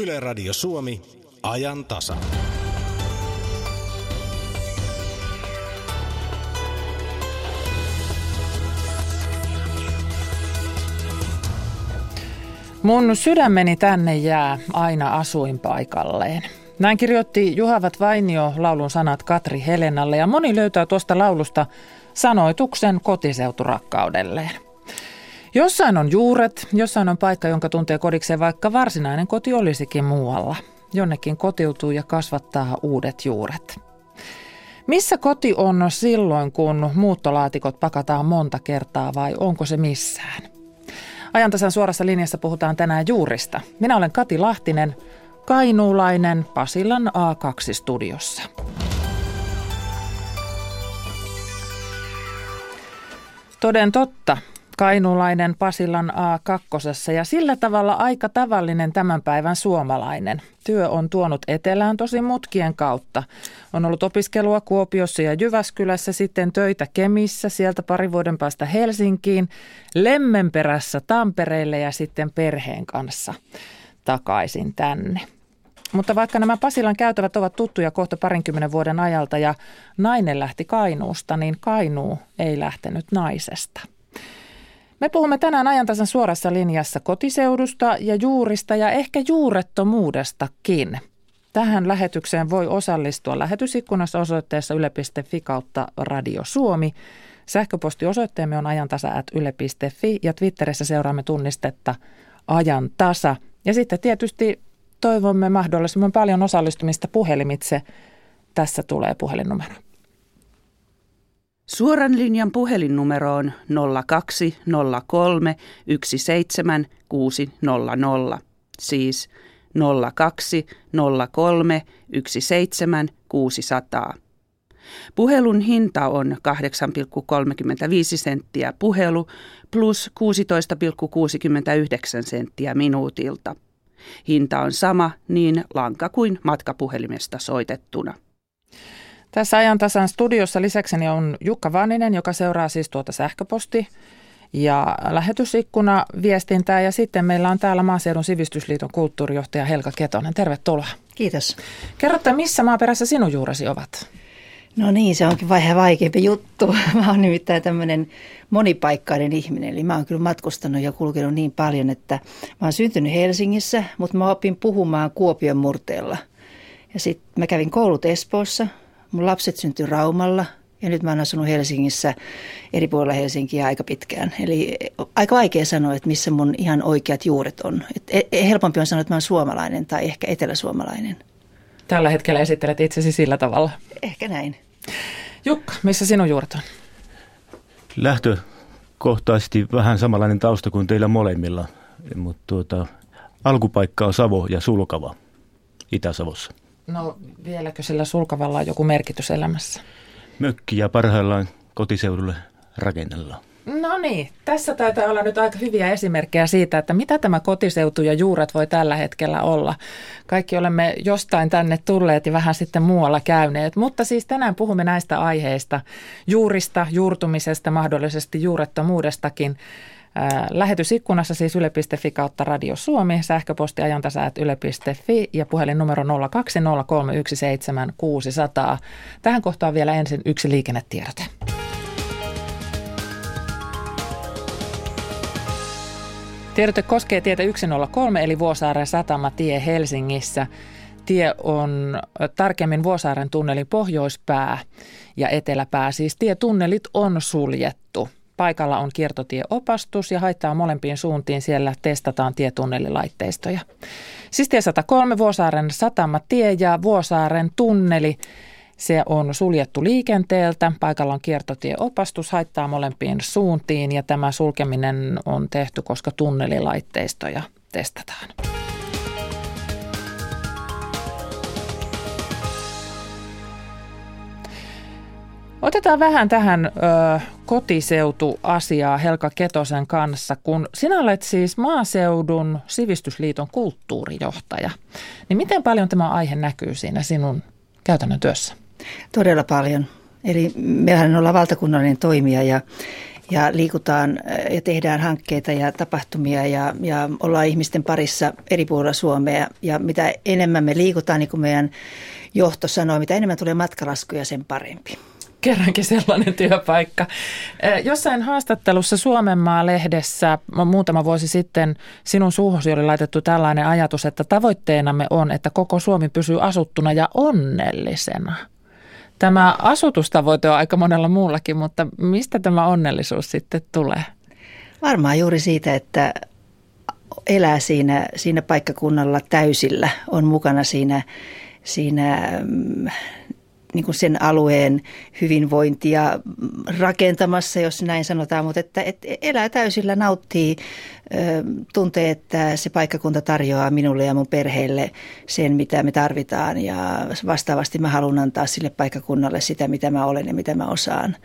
Yle Radio Suomi, ajan tasa. Mun sydämeni tänne jää aina asuinpaikalleen. Näin kirjoitti Juhavat Vainio laulun sanat Katri Helenalle ja moni löytää tuosta laulusta sanoituksen kotiseuturakkaudelle. Jossain on juuret, jossain on paikka, jonka tuntee kodikseen, vaikka varsinainen koti olisikin muualla. Jonnekin kotiutuu ja kasvattaa uudet juuret. Missä koti on silloin, kun muuttolaatikot pakataan monta kertaa vai onko se missään? Ajantasan suorassa linjassa puhutaan tänään juurista. Minä olen Kati Lahtinen, kainuulainen Pasilan A2-studiossa. Toden totta, kainuulainen Pasilan A2 ja sillä tavalla aika tavallinen tämän päivän suomalainen. Työ on tuonut etelään tosi mutkien kautta. On ollut opiskelua Kuopiossa ja Jyväskylässä, sitten töitä Kemissä, sieltä pari vuoden päästä Helsinkiin, Lemmenperässä Tampereelle ja sitten perheen kanssa takaisin tänne. Mutta vaikka nämä Pasilan käytävät ovat tuttuja kohta parinkymmenen vuoden ajalta ja nainen lähti Kainuusta, niin Kainuu ei lähtenyt naisesta. Me puhumme tänään ajantasan suorassa linjassa kotiseudusta ja juurista ja ehkä juurettomuudestakin. Tähän lähetykseen voi osallistua lähetysikkunassa osoitteessa yle.fi kautta Radio Suomi. Sähköpostiosoitteemme on ajantasa.yle.fi ja Twitterissä seuraamme tunnistetta ajantasa. Ja sitten tietysti toivomme mahdollisimman paljon osallistumista puhelimitse. Tässä tulee puhelinnumero. Suoran linjan puhelinnumero on 0203 17600, siis 0203 17600. Puhelun hinta on 8,35 senttiä puhelu plus 16,69 senttiä minuutilta. Hinta on sama niin lanka kuin matkapuhelimesta soitettuna. Tässä ajantasan studiossa lisäkseni on Jukka Vaninen, joka seuraa siis tuota sähköposti ja lähetysikkuna viestintää. Ja sitten meillä on täällä Maaseudun sivistysliiton kulttuurijohtaja Helka Ketonen. Tervetuloa. Kiitos. Kerrotte, missä maaperässä sinun juuresi ovat? No niin, se onkin vähän vaikeampi juttu. Mä oon nimittäin tämmöinen monipaikkainen ihminen. Eli mä oon kyllä matkustanut ja kulkenut niin paljon, että mä oon syntynyt Helsingissä, mutta mä opin puhumaan Kuopion murteella. Ja sitten mä kävin koulut Espoossa, Mun lapset syntyi Raumalla ja nyt mä oon asunut Helsingissä eri puolilla Helsinkiä aika pitkään. Eli aika vaikea sanoa, että missä mun ihan oikeat juuret on. Et e, e, helpompi on sanoa, että mä oon suomalainen tai ehkä eteläsuomalainen. Tällä hetkellä esittelet itsesi sillä tavalla. Ehkä näin. Jukka, missä sinun juuret on? Lähtökohtaisesti vähän samanlainen tausta kuin teillä molemmilla, mutta tuota, alkupaikka on Savo ja Sulkava Itä-Savossa. No vieläkö sillä sulkavalla on joku merkitys elämässä? Mökkiä parhaillaan kotiseudulle rakennellaan. No niin, tässä taitaa olla nyt aika hyviä esimerkkejä siitä, että mitä tämä kotiseutu ja juuret voi tällä hetkellä olla. Kaikki olemme jostain tänne tulleet ja vähän sitten muualla käyneet, mutta siis tänään puhumme näistä aiheista, juurista, juurtumisesta, mahdollisesti juurettomuudestakin. Lähetysikkunassa siis yle.fi kautta Radio Suomi, sähköposti ajantasäät yle.fi ja puhelinnumero 020317600. Tähän kohtaan vielä ensin yksi liikennetiedote. Tiedote koskee tietä 103 eli Vuosaaren satamatie Helsingissä. Tie on tarkemmin Vuosaaren tunnelin pohjoispää ja eteläpää, siis tietunnelit on suljettu. Paikalla on kiertotieopastus ja haittaa molempiin suuntiin. Siellä testataan tietunnelilaitteistoja. Siis tie 103 Vuosaaren satamatie ja Vuosaaren tunneli. Se on suljettu liikenteeltä. Paikalla on kiertotieopastus, haittaa molempiin suuntiin ja tämä sulkeminen on tehty, koska tunnelilaitteistoja testataan. Otetaan vähän tähän ö, kotiseutuasiaa Helka Ketosen kanssa, kun sinä olet siis Maaseudun sivistysliiton kulttuurijohtaja. Niin miten paljon tämä aihe näkyy siinä sinun käytännön työssä? Todella paljon. Eli mehän ollaan valtakunnallinen toimija ja, ja liikutaan ja tehdään hankkeita ja tapahtumia ja, ja ollaan ihmisten parissa eri puolilla Suomea. Ja mitä enemmän me liikutaan, niin kuin meidän johto sanoo, mitä enemmän tulee matkalaskuja, sen parempi kerrankin sellainen työpaikka. Jossain haastattelussa Suomenmaa-lehdessä muutama vuosi sitten sinun suuhosi oli laitettu tällainen ajatus, että tavoitteenamme on, että koko Suomi pysyy asuttuna ja onnellisena. Tämä asutustavoite on aika monella muullakin, mutta mistä tämä onnellisuus sitten tulee? Varmaan juuri siitä, että elää siinä, siinä paikkakunnalla täysillä, on mukana siinä, siinä mm, niin kuin sen alueen hyvinvointia rakentamassa, jos näin sanotaan, mutta että, että elää täysillä, nauttii, tuntee, että se paikkakunta tarjoaa minulle ja mun perheelle sen, mitä me tarvitaan ja vastaavasti mä haluan antaa sille paikkakunnalle sitä, mitä mä olen ja mitä mä osaan.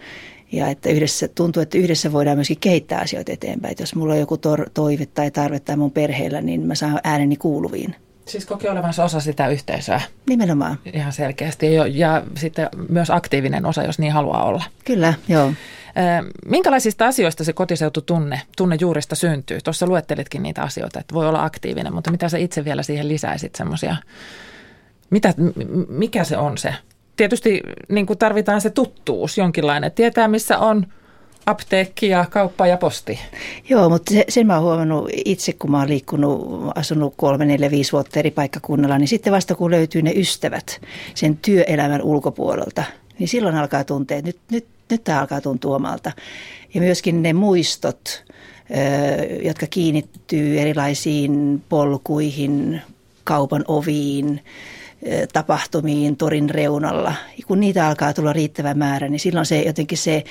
Ja että yhdessä, tuntuu, että yhdessä voidaan myöskin kehittää asioita eteenpäin. Että jos mulla on joku tor, toive tai tarve tai mun perheellä, niin mä saan ääneni kuuluviin. Siis koki olevansa osa sitä yhteisöä. Nimenomaan. Ihan selkeästi ja, ja sitten myös aktiivinen osa, jos niin haluaa olla. Kyllä, joo. Minkälaisista asioista se kotiseututunne, tunne juurista syntyy? Tuossa luettelitkin niitä asioita, että voi olla aktiivinen, mutta mitä sä itse vielä siihen lisäisit semmoisia? Mitä, mikä se on se? Tietysti niin kuin tarvitaan se tuttuus jonkinlainen, tietää missä on – apteekki ja kauppa ja posti. Joo, mutta se, sen mä oon huomannut itse, kun mä oon liikkunut, asunut kolme, neljä, viisi vuotta eri paikkakunnalla, niin sitten vasta kun löytyy ne ystävät sen työelämän ulkopuolelta, niin silloin alkaa tuntea, että nyt, nyt, nyt tämä alkaa tuntua omalta. Ja myöskin ne muistot, jotka kiinnittyy erilaisiin polkuihin, kaupan oviin, tapahtumiin torin reunalla. Kun niitä alkaa tulla riittävä määrä, niin silloin se jotenkin se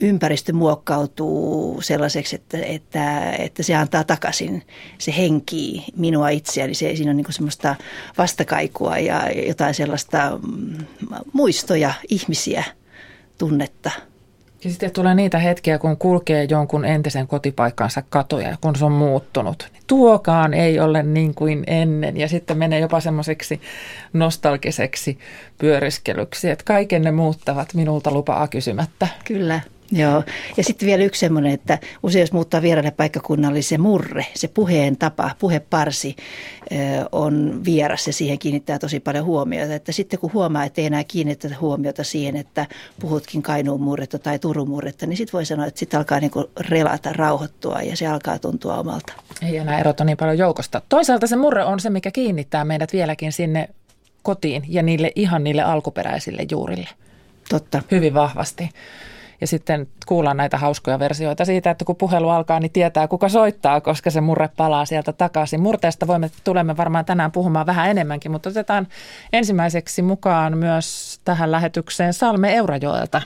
ympäristö muokkautuu sellaiseksi, että, että, että se antaa takaisin, se henki minua itseäni. Se, siinä on niin semmoista vastakaikua ja jotain sellaista mm, muistoja, ihmisiä, tunnetta. Ja sitten tulee niitä hetkiä, kun kulkee jonkun entisen kotipaikkansa katoja, kun se on muuttunut. Tuokaan ei ole niin kuin ennen ja sitten menee jopa semmoiseksi nostalgiseksi pyöriskelyksi, että kaiken ne muuttavat minulta lupaa kysymättä. Kyllä. Joo, ja sitten vielä yksi semmoinen, että usein jos muuttaa vieraille paikkakunnalle, se murre, se puheen tapa, puheparsi on vieras ja siihen kiinnittää tosi paljon huomiota. Että sitten kun huomaa, että ei enää kiinnitetä huomiota siihen, että puhutkin Kainuun murretta tai Turun murretta, niin sitten voi sanoa, että sitten alkaa niinku relata, rauhoittua ja se alkaa tuntua omalta. Ei enää erota niin paljon joukosta. Toisaalta se murre on se, mikä kiinnittää meidät vieläkin sinne kotiin ja niille ihan niille alkuperäisille juurille. Totta. Hyvin vahvasti ja sitten kuullaan näitä hauskoja versioita siitä, että kun puhelu alkaa, niin tietää kuka soittaa, koska se murre palaa sieltä takaisin. Murteesta voimme, tulemme varmaan tänään puhumaan vähän enemmänkin, mutta otetaan ensimmäiseksi mukaan myös tähän lähetykseen Salme Eurajoelta.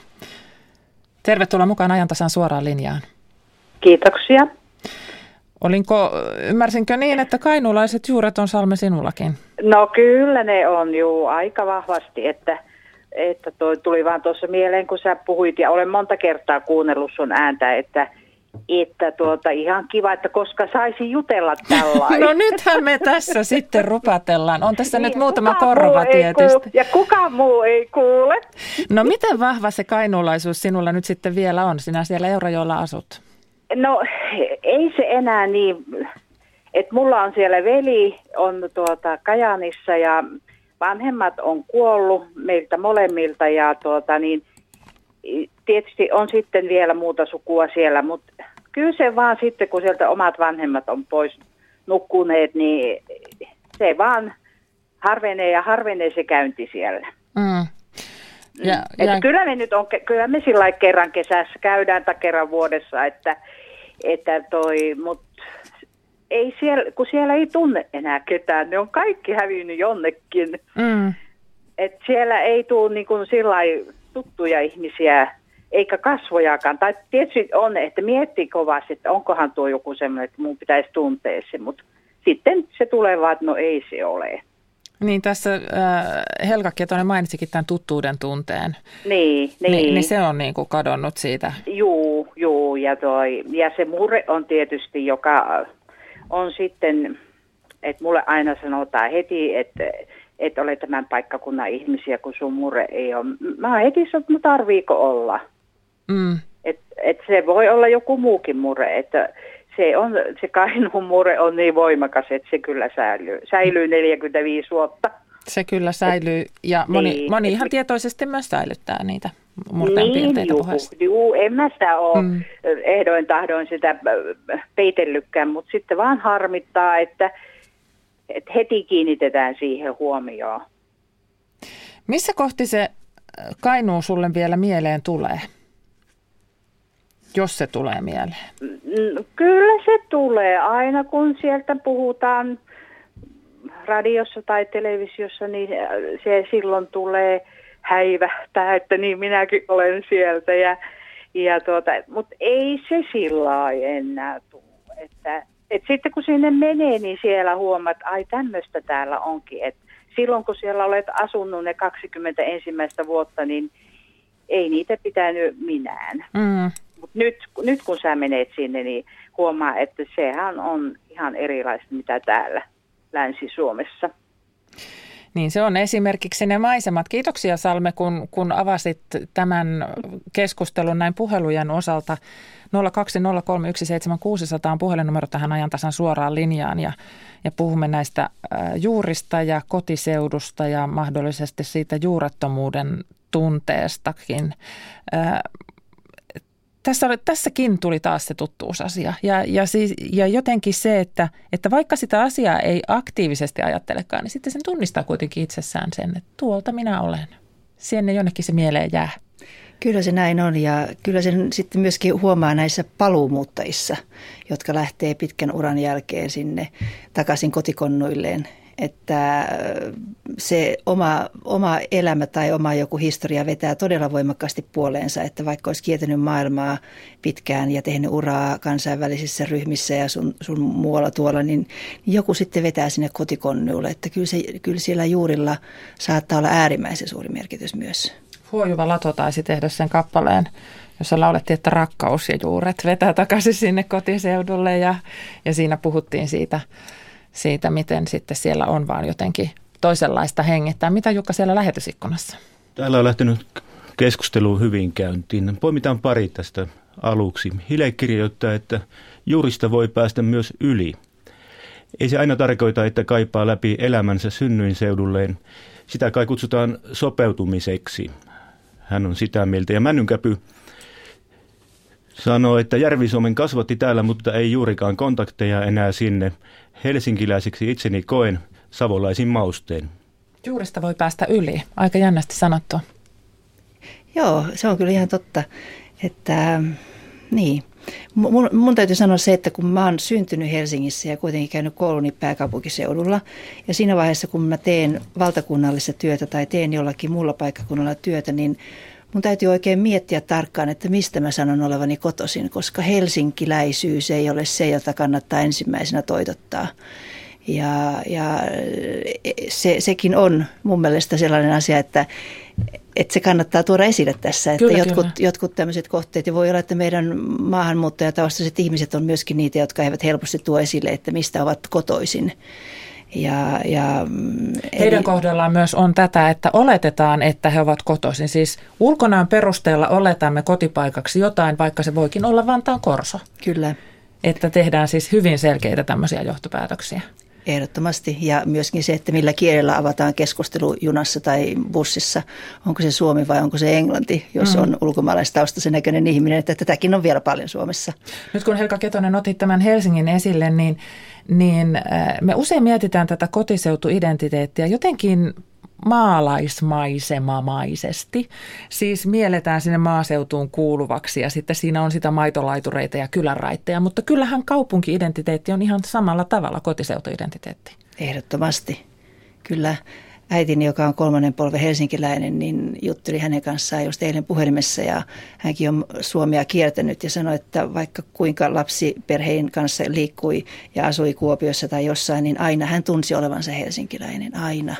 Tervetuloa mukaan ajantasan suoraan linjaan. Kiitoksia. Olinko, ymmärsinkö niin, että kainuulaiset juuret on Salme sinullakin? No kyllä ne on juu aika vahvasti, että että toi tuli vaan tuossa mieleen, kun sä puhuit, ja olen monta kertaa kuunnellut sun ääntä, että että tuota, ihan kiva, että koska saisi jutella tällaista. No nythän me tässä sitten rupatellaan. On tässä niin, nyt muutama korva tietysti. ja kuka muu ei kuule. No miten vahva se kainuulaisuus sinulla nyt sitten vielä on? Sinä siellä Eurajoella asut. No ei se enää niin, että mulla on siellä veli, on tuota Kajanissa ja vanhemmat on kuollut meiltä molemmilta ja tuota, niin, tietysti on sitten vielä muuta sukua siellä, mutta kyllä se vaan sitten, kun sieltä omat vanhemmat on pois nukkuneet, niin se vaan harvenee ja harvenee se käynti siellä. Mm. Ja, ja... kyllä me nyt on, kyllä me sillä kerran kesässä käydään tai kerran vuodessa, että, että toi, mutta ei siellä, kun siellä ei tunne enää ketään, ne on kaikki hävinnyt jonnekin. Mm. Et siellä ei tule niin kuin tuttuja ihmisiä, eikä kasvojakaan. Tai tietysti on, että miettii kovasti, että onkohan tuo joku semmoinen, että mun pitäisi tuntea se, mutta sitten se tulee vaan, että no ei se ole. Niin tässä äh, Helga Ketonen mainitsikin tämän tuttuuden tunteen. Niin, niin. Ni, niin se on niin kuin kadonnut siitä. Juu, juu ja, toi, ja se murre on tietysti, joka on sitten, että mulle aina sanotaan heti, että että ole tämän paikkakunnan ihmisiä, kun sun murre ei ole. Mä heti sanon, että tarviiko olla. Mm. Et, et se voi olla joku muukin mure, että se, on, se Kainuun mure on niin voimakas, että se kyllä säilyy, säilyy 45 vuotta. Se kyllä säilyy ja moni, niin, moni et- ihan tietoisesti myös säilyttää niitä murteen niin, piirteitä juu, puheessa. juu, en mä sitä ole Mm. mm. ehdoin tahdoin sitä äh, peitellykään, mutta sitten vaan harmittaa, että, että heti kiinnitetään siihen huomioon. Missä kohti se äh, Kainuu sulle vielä mieleen tulee? Jos se tulee mieleen. Mm, Kyllä se tulee aina, kun sieltä puhutaan radiossa tai televisiossa, niin äh, se silloin tulee häivähtää, että niin minäkin olen sieltä. Ja, ja tuota, Mutta ei se sillä enää tule. Että, et sitten kun sinne menee, niin siellä huomaat, että ai tämmöistä täällä onkin. Et silloin kun siellä olet asunut ne 20 ensimmäistä vuotta, niin ei niitä pitänyt minään. Mm. Mutta nyt, nyt kun sä menet sinne, niin huomaa, että sehän on ihan erilaista mitä täällä Länsi-Suomessa. Niin se on esimerkiksi ne maisemat. Kiitoksia Salme, kun, kun avasit tämän keskustelun näin puhelujen osalta. 020317600 on puhelinnumero tähän ajantasan suoraan linjaan ja, ja puhumme näistä äh, juurista ja kotiseudusta ja mahdollisesti siitä juurettomuuden tunteestakin. Tässä oli, tässäkin tuli taas se tuttuusasia. Ja, ja, siis, ja jotenkin se, että, että vaikka sitä asiaa ei aktiivisesti ajattelekaan, niin sitten sen tunnistaa kuitenkin itsessään sen, että tuolta minä olen. Sinne jonnekin se mieleen jää. Kyllä se näin on ja kyllä sen sitten myöskin huomaa näissä paluumuuttajissa, jotka lähtee pitkän uran jälkeen sinne takaisin kotikonnuilleen. Että se oma, oma elämä tai oma joku historia vetää todella voimakkaasti puoleensa, että vaikka olisi kiertänyt maailmaa pitkään ja tehnyt uraa kansainvälisissä ryhmissä ja sun, sun muualla tuolla, niin joku sitten vetää sinne kotikonnuille. Että kyllä, se, kyllä siellä juurilla saattaa olla äärimmäisen suuri merkitys myös. Huojuva Lato taisi tehdä sen kappaleen, jossa laulettiin, että rakkaus ja juuret vetää takaisin sinne kotiseudulle ja, ja siinä puhuttiin siitä, siitä, miten sitten siellä on vaan jotenkin toisenlaista hengittää. Mitä Jukka siellä lähetysikkunassa? Täällä on lähtenyt keskustelu hyvin käyntiin. Poimitaan pari tästä aluksi. Hile kirjoittaa, että juurista voi päästä myös yli. Ei se aina tarkoita, että kaipaa läpi elämänsä synnyinseudulleen. Sitä kai kutsutaan sopeutumiseksi. Hän on sitä mieltä. Ja Männynkäpy sanoo, että Järvi-Suomen kasvatti täällä, mutta ei juurikaan kontakteja enää sinne. Helsinkiläiseksi itseni koen savolaisin mausteen. Juurista voi päästä yli. Aika jännästi sanottu. Joo, se on kyllä ihan totta. Että, niin. Mun, mun täytyy sanoa se, että kun mä oon syntynyt Helsingissä ja kuitenkin käynyt kouluni pääkaupunkiseudulla, ja siinä vaiheessa kun mä teen valtakunnallista työtä tai teen jollakin muulla paikkakunnalla työtä, niin mun täytyy oikein miettiä tarkkaan, että mistä mä sanon olevani kotoisin, koska helsinkiläisyys ei ole se, jota kannattaa ensimmäisenä toitottaa. Ja, ja se, sekin on mun mielestä sellainen asia, että, että se kannattaa tuoda esille tässä. Että Kyllä, jotkut, kyllä. jotkut tämmöiset kohteet, ja voi olla, että meidän maahanmuuttajataustaiset ihmiset on myöskin niitä, jotka eivät helposti tuo esille, että mistä ovat kotoisin. Ja, ja, mm, Heidän eli- kohdallaan myös on tätä, että oletetaan, että he ovat kotoisin. Siis ulkonaan perusteella oletamme kotipaikaksi jotain, vaikka se voikin olla Vantaan korso. Kyllä, Että tehdään siis hyvin selkeitä tämmöisiä johtopäätöksiä. Ehdottomasti. Ja myöskin se, että millä kielellä avataan keskustelu junassa tai bussissa. Onko se suomi vai onko se englanti, jos Mm. on ulkomaalaistaustaisen näköinen ihminen. Että tätäkin on vielä paljon Suomessa. Nyt kun Helka Ketonen otit tämän Helsingin esille, niin, niin äh, me usein mietitään tätä kotiseutuidentiteettiä jotenkin maalaismaisemamaisesti. Siis mielletään sinne maaseutuun kuuluvaksi ja sitten siinä on sitä maitolaitureita ja kylänraitteja, mutta kyllähän kaupunki-identiteetti on ihan samalla tavalla kotiseutuidentiteetti. Ehdottomasti. Kyllä äitini, joka on kolmannen polven helsinkiläinen, niin jutteli hänen kanssaan just eilen puhelimessa ja hänkin on Suomea kiertänyt ja sanoi, että vaikka kuinka lapsi perheen kanssa liikkui ja asui Kuopiossa tai jossain, niin aina hän tunsi olevansa helsinkiläinen, aina.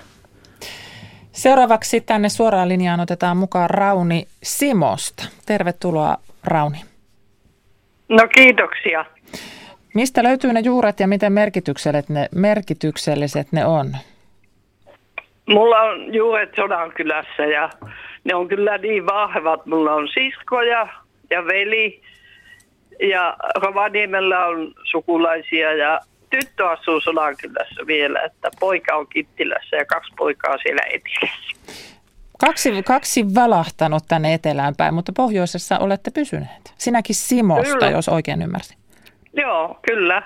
Seuraavaksi tänne suoraan linjaan otetaan mukaan Rauni Simosta. Tervetuloa Rauni. No kiitoksia. Mistä löytyy ne juuret ja miten merkitykselliset ne, merkitykselliset ne on? Mulla on juuret Sodankylässä ja ne on kyllä niin vahvat. Mulla on siskoja ja veli. Ja Rovaniemellä on sukulaisia ja tyttö asuu Sodankylässä vielä, että poika on Kittilässä ja kaksi poikaa siellä Etelässä. Kaksi, kaksi valahtanut tänne etelään päin, mutta pohjoisessa olette pysyneet. Sinäkin Simosta, kyllä. jos oikein ymmärsin. Joo, kyllä.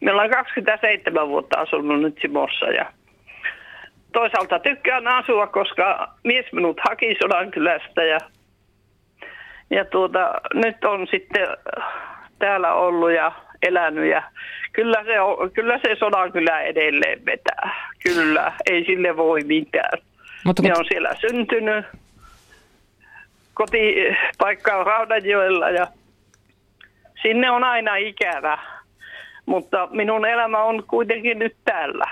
Me ollaan 27 vuotta asunut nyt Simossa ja toisaalta tykkään asua, koska mies minut haki Sodankylästä ja, ja tuota, nyt on sitten täällä ollut ja elänyt ja kyllä se, on, kyllä se Sodankylä edelleen vetää. Kyllä, ei sille voi mitään. Mutta, ne on siellä syntynyt. Kotipaikka on Raudanjoella ja sinne on aina ikävä. Mutta minun elämä on kuitenkin nyt täällä.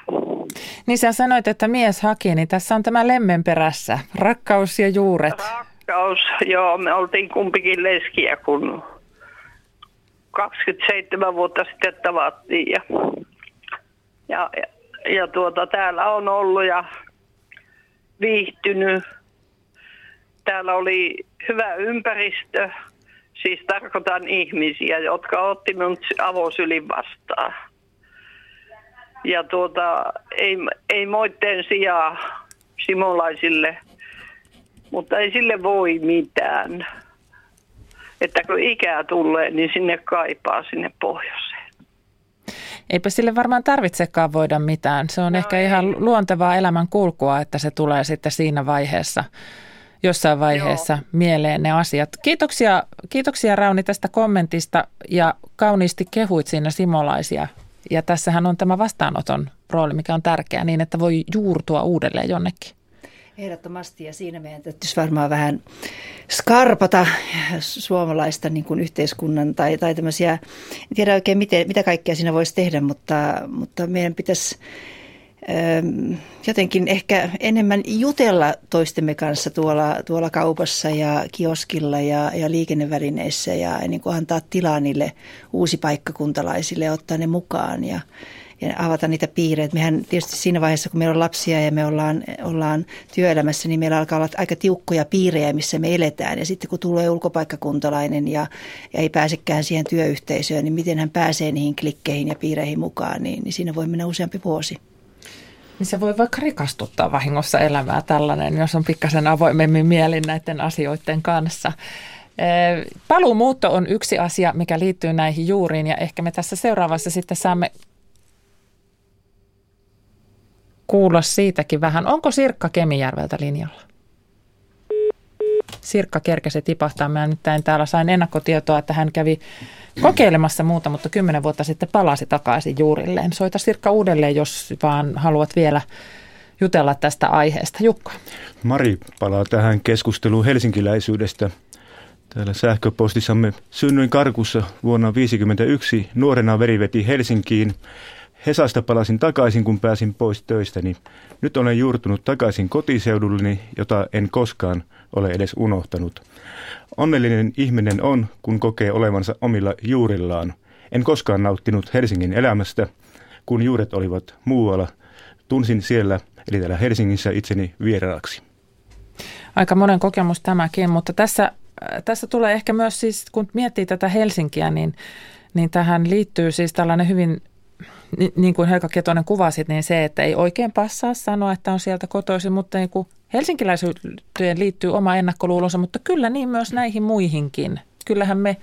Niin sä sanoit, että mies haki, niin tässä on tämä lemmen perässä. Rakkaus ja juuret. Rakkaus, joo. Me oltiin kumpikin leskiä, kun 27 vuotta sitten tavattiin. Ja, ja, ja, tuota, täällä on ollut ja viihtynyt. Täällä oli hyvä ympäristö, siis tarkoitan ihmisiä, jotka otti minut avosylin vastaan. Ja tuota, ei, ei moitteen sijaa simolaisille, mutta ei sille voi mitään. Että kun ikää tulee, niin sinne kaipaa sinne pohjoiseen. Eipä sille varmaan tarvitsekaan voida mitään. Se on no ehkä ei. ihan luontevaa elämän kulkua, että se tulee sitten siinä vaiheessa, jossain vaiheessa Joo. mieleen ne asiat. Kiitoksia, kiitoksia Rauni tästä kommentista ja kauniisti kehuit siinä simolaisia. Ja tässähän on tämä vastaanoton rooli, mikä on tärkeä niin, että voi juurtua uudelleen jonnekin. Ehdottomasti ja siinä meidän täytyisi varmaan vähän skarpata suomalaista niin kuin yhteiskunnan tai, tai tämmöisiä, en tiedä oikein miten, mitä kaikkea siinä voisi tehdä, mutta, mutta meidän pitäisi ähm, jotenkin ehkä enemmän jutella toistemme kanssa tuolla, tuolla kaupassa ja kioskilla ja, ja liikennevälineissä ja niin kuin antaa tilaa niille uusipaikkakuntalaisille ja ottaa ne mukaan. Ja, ja avata niitä piirejä. Mehän tietysti siinä vaiheessa, kun meillä on lapsia ja me ollaan, ollaan työelämässä, niin meillä alkaa olla aika tiukkoja piirejä, missä me eletään. Ja sitten kun tulee ulkopaikkakuntalainen ja, ja ei pääsekään siihen työyhteisöön, niin miten hän pääsee niihin klikkeihin ja piireihin mukaan, niin, niin siinä voi mennä useampi vuosi. Niin se voi vaikka rikastuttaa vahingossa elämää tällainen, jos on pikkasen avoimemmin mielin näiden asioiden kanssa. Paluumuutto on yksi asia, mikä liittyy näihin juuriin ja ehkä me tässä seuraavassa sitten saamme kuulla siitäkin vähän. Onko Sirkka Kemijärveltä linjalla? Sirkka kerkesi tipahtaa. Mä nyt täällä sain ennakkotietoa, että hän kävi kokeilemassa muuta, mutta kymmenen vuotta sitten palasi takaisin juurilleen. Soita Sirkka uudelleen, jos vaan haluat vielä jutella tästä aiheesta. Jukka. Mari palaa tähän keskusteluun helsinkiläisyydestä. Täällä sähköpostissamme synnyin Karkussa vuonna 1951. Nuorena veri veti Helsinkiin. Hesasta palasin takaisin, kun pääsin pois töistäni. Nyt olen juurtunut takaisin kotiseudulleni, jota en koskaan ole edes unohtanut. Onnellinen ihminen on, kun kokee olevansa omilla juurillaan. En koskaan nauttinut Helsingin elämästä, kun juuret olivat muualla. Tunsin siellä, eli täällä Helsingissä, itseni vieraaksi. Aika monen kokemus tämäkin, mutta tässä, tässä tulee ehkä myös siis, kun miettii tätä Helsinkiä, niin, niin tähän liittyy siis tällainen hyvin niin kuin Helka Ketonen kuvasit, niin se, että ei oikein passaa sanoa, että on sieltä kotoisin, mutta niin kuin helsinkiläisyyteen liittyy oma ennakkoluulonsa, mutta kyllä niin myös näihin muihinkin. Kyllähän me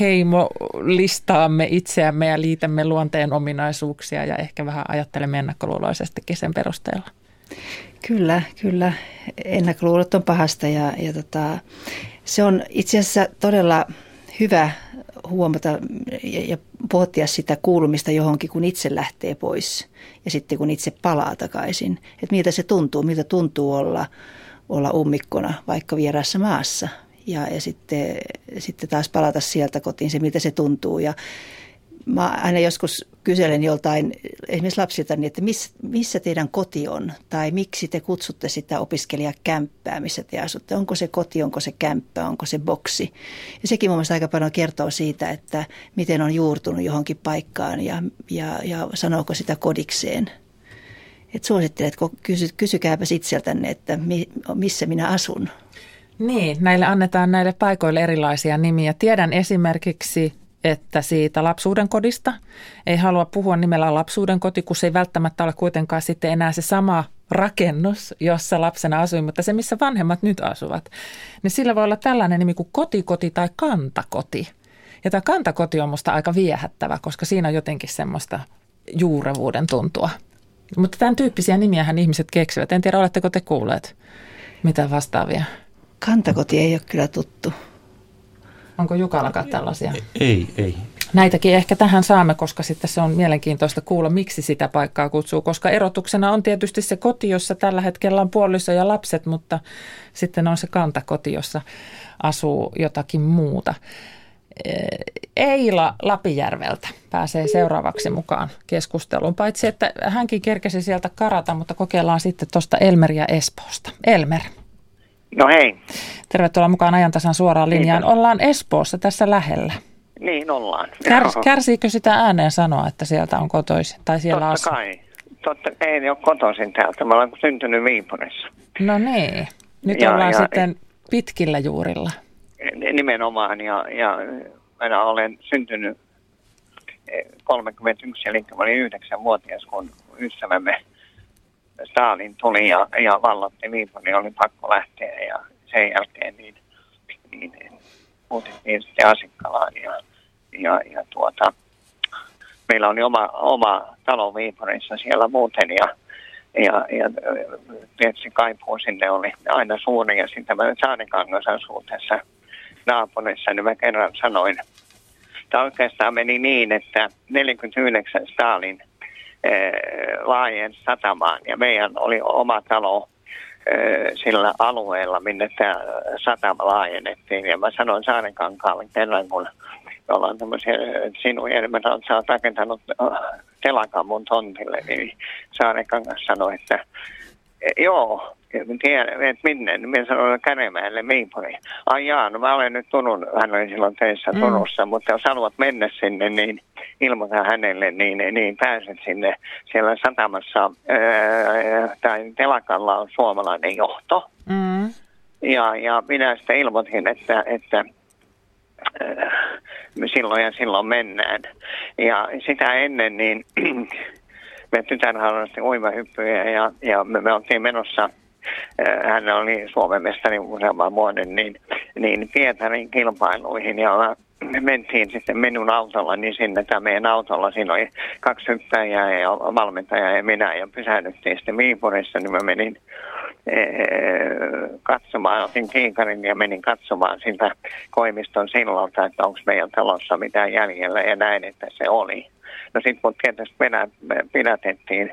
heimo listaamme itseämme ja liitämme luonteen ominaisuuksia ja ehkä vähän ajattelemme ennakkoluuloisestikin sen perusteella. Kyllä, kyllä. Ennakkoluulot on pahasta ja, ja tota, se on itse asiassa todella hyvä huomata ja pohtia sitä kuulumista johonkin, kun itse lähtee pois ja sitten kun itse palaa takaisin. Että miltä se tuntuu, miltä tuntuu olla, olla ummikkona vaikka vieraassa maassa ja, ja sitten, sitten taas palata sieltä kotiin, se miltä se tuntuu. Ja Mä aina joskus kyselen joltain, esimerkiksi lapsilta, että missä, missä teidän koti on? Tai miksi te kutsutte sitä opiskelijakämppää, missä te asutte? Onko se koti, onko se kämppä, onko se boksi? Ja sekin mun mielestä aika paljon kertoo siitä, että miten on juurtunut johonkin paikkaan ja, ja, ja sanooko sitä kodikseen. Et suosittelen, että kysy, kysykääpäs itseltänne, että mi, missä minä asun. Niin, näille annetaan näille paikoille erilaisia nimiä. Tiedän esimerkiksi, että siitä lapsuuden kodista ei halua puhua nimellä lapsuuden koti, kun se ei välttämättä ole kuitenkaan sitten enää se sama rakennus, jossa lapsena asui, mutta se, missä vanhemmat nyt asuvat, niin sillä voi olla tällainen nimi kuin kotikoti tai kantakoti. Ja tämä kantakoti on musta aika viehättävä, koska siinä on jotenkin semmoista juurevuuden tuntua. Mutta tämän tyyppisiä nimiähän ihmiset keksivät. En tiedä, oletteko te kuulleet mitä vastaavia? Kantakoti ei ole kyllä tuttu. Onko Jukallakaan tällaisia? Ei, ei. Näitäkin ehkä tähän saamme, koska sitten se on mielenkiintoista kuulla, miksi sitä paikkaa kutsuu, koska erotuksena on tietysti se koti, jossa tällä hetkellä on puoliso ja lapset, mutta sitten on se kantakoti, jossa asuu jotakin muuta. Eila Lapijärveltä pääsee seuraavaksi mukaan keskusteluun, paitsi että hänkin kerkesi sieltä karata, mutta kokeillaan sitten tuosta Elmeriä Espoosta. Elmer. No hei. Tervetuloa mukaan ajantasan suoraan linjaan. Kiitos. Ollaan Espoossa tässä lähellä. Niin ollaan. Kärs, kärsiikö sitä ääneen sanoa, että sieltä on kotoisin? Tai siellä Totta asuu? kai. Totta, ei ole kotoisin täältä. Mä olen syntynyt Viipunissa. No niin. Nyt Ja- ollaan ja- sitten pitkillä juurilla. Nimenomaan. Ja, ja minä olen syntynyt eh, 31, eli mä olin 9-vuotias, kun ystävämme Stalin tuli ja, ja vallotti Viipuri, niin oli pakko lähteä ja sen jälkeen niin, niin muutettiin sitten Asikkalaan ja, ja, ja tuota, meillä oli oma, oma talo Viipurissa siellä muuten ja, ja, ja tietysti kaipuu sinne oli aina suuri ja sitten mä Saarikangas asuu tässä naapurissa, niin mä kerran sanoin, Tämä oikeastaan meni niin, että 49 Stalin laajen satamaan ja meidän oli oma talo eh, sillä alueella, minne tämä satama laajennettiin. Ja mä sanoin Saarenkankaalle kerran, kun me ollaan tämmöisiä sinuja, mä sanoin, sä oot rakentanut äh, telakan mun tontille, niin Saarenkangas sanoi, että eh, joo, tiedän, että minne. Niin Minä sanoin Känemäelle Viipuriin. Ai jaa, no mä olen nyt Turun, hän oli silloin töissä Mm. Turussa, mutta jos haluat mennä sinne, niin ilmoita hänelle, niin, niin pääset sinne. Siellä satamassa ää, tai telakalla on suomalainen johto. Mm. Ja, ja minä sitten ilmoitin, että, että äh, me silloin ja silloin mennään. Ja sitä ennen niin me tytär harrasti uimahyppyjä ja, ja me, me oltiin menossa hän oli Suomen mestari useamman vuoden, niin, niin Pietarin kilpailuihin ja me mentiin sitten minun autolla, niin sinne tai meidän autolla, siinä oli kaksi hyppäjää ja valmentajaa ja minä ja pysähdyttiin sitten Viipurissa, niin mä menin eh, katsomaan, otin kiikarin ja menin katsomaan siltä koimiston sillalta, että onko meidän talossa mitään jäljellä ja näin, että se oli. No sitten mut tietysti pidä, pidätettiin,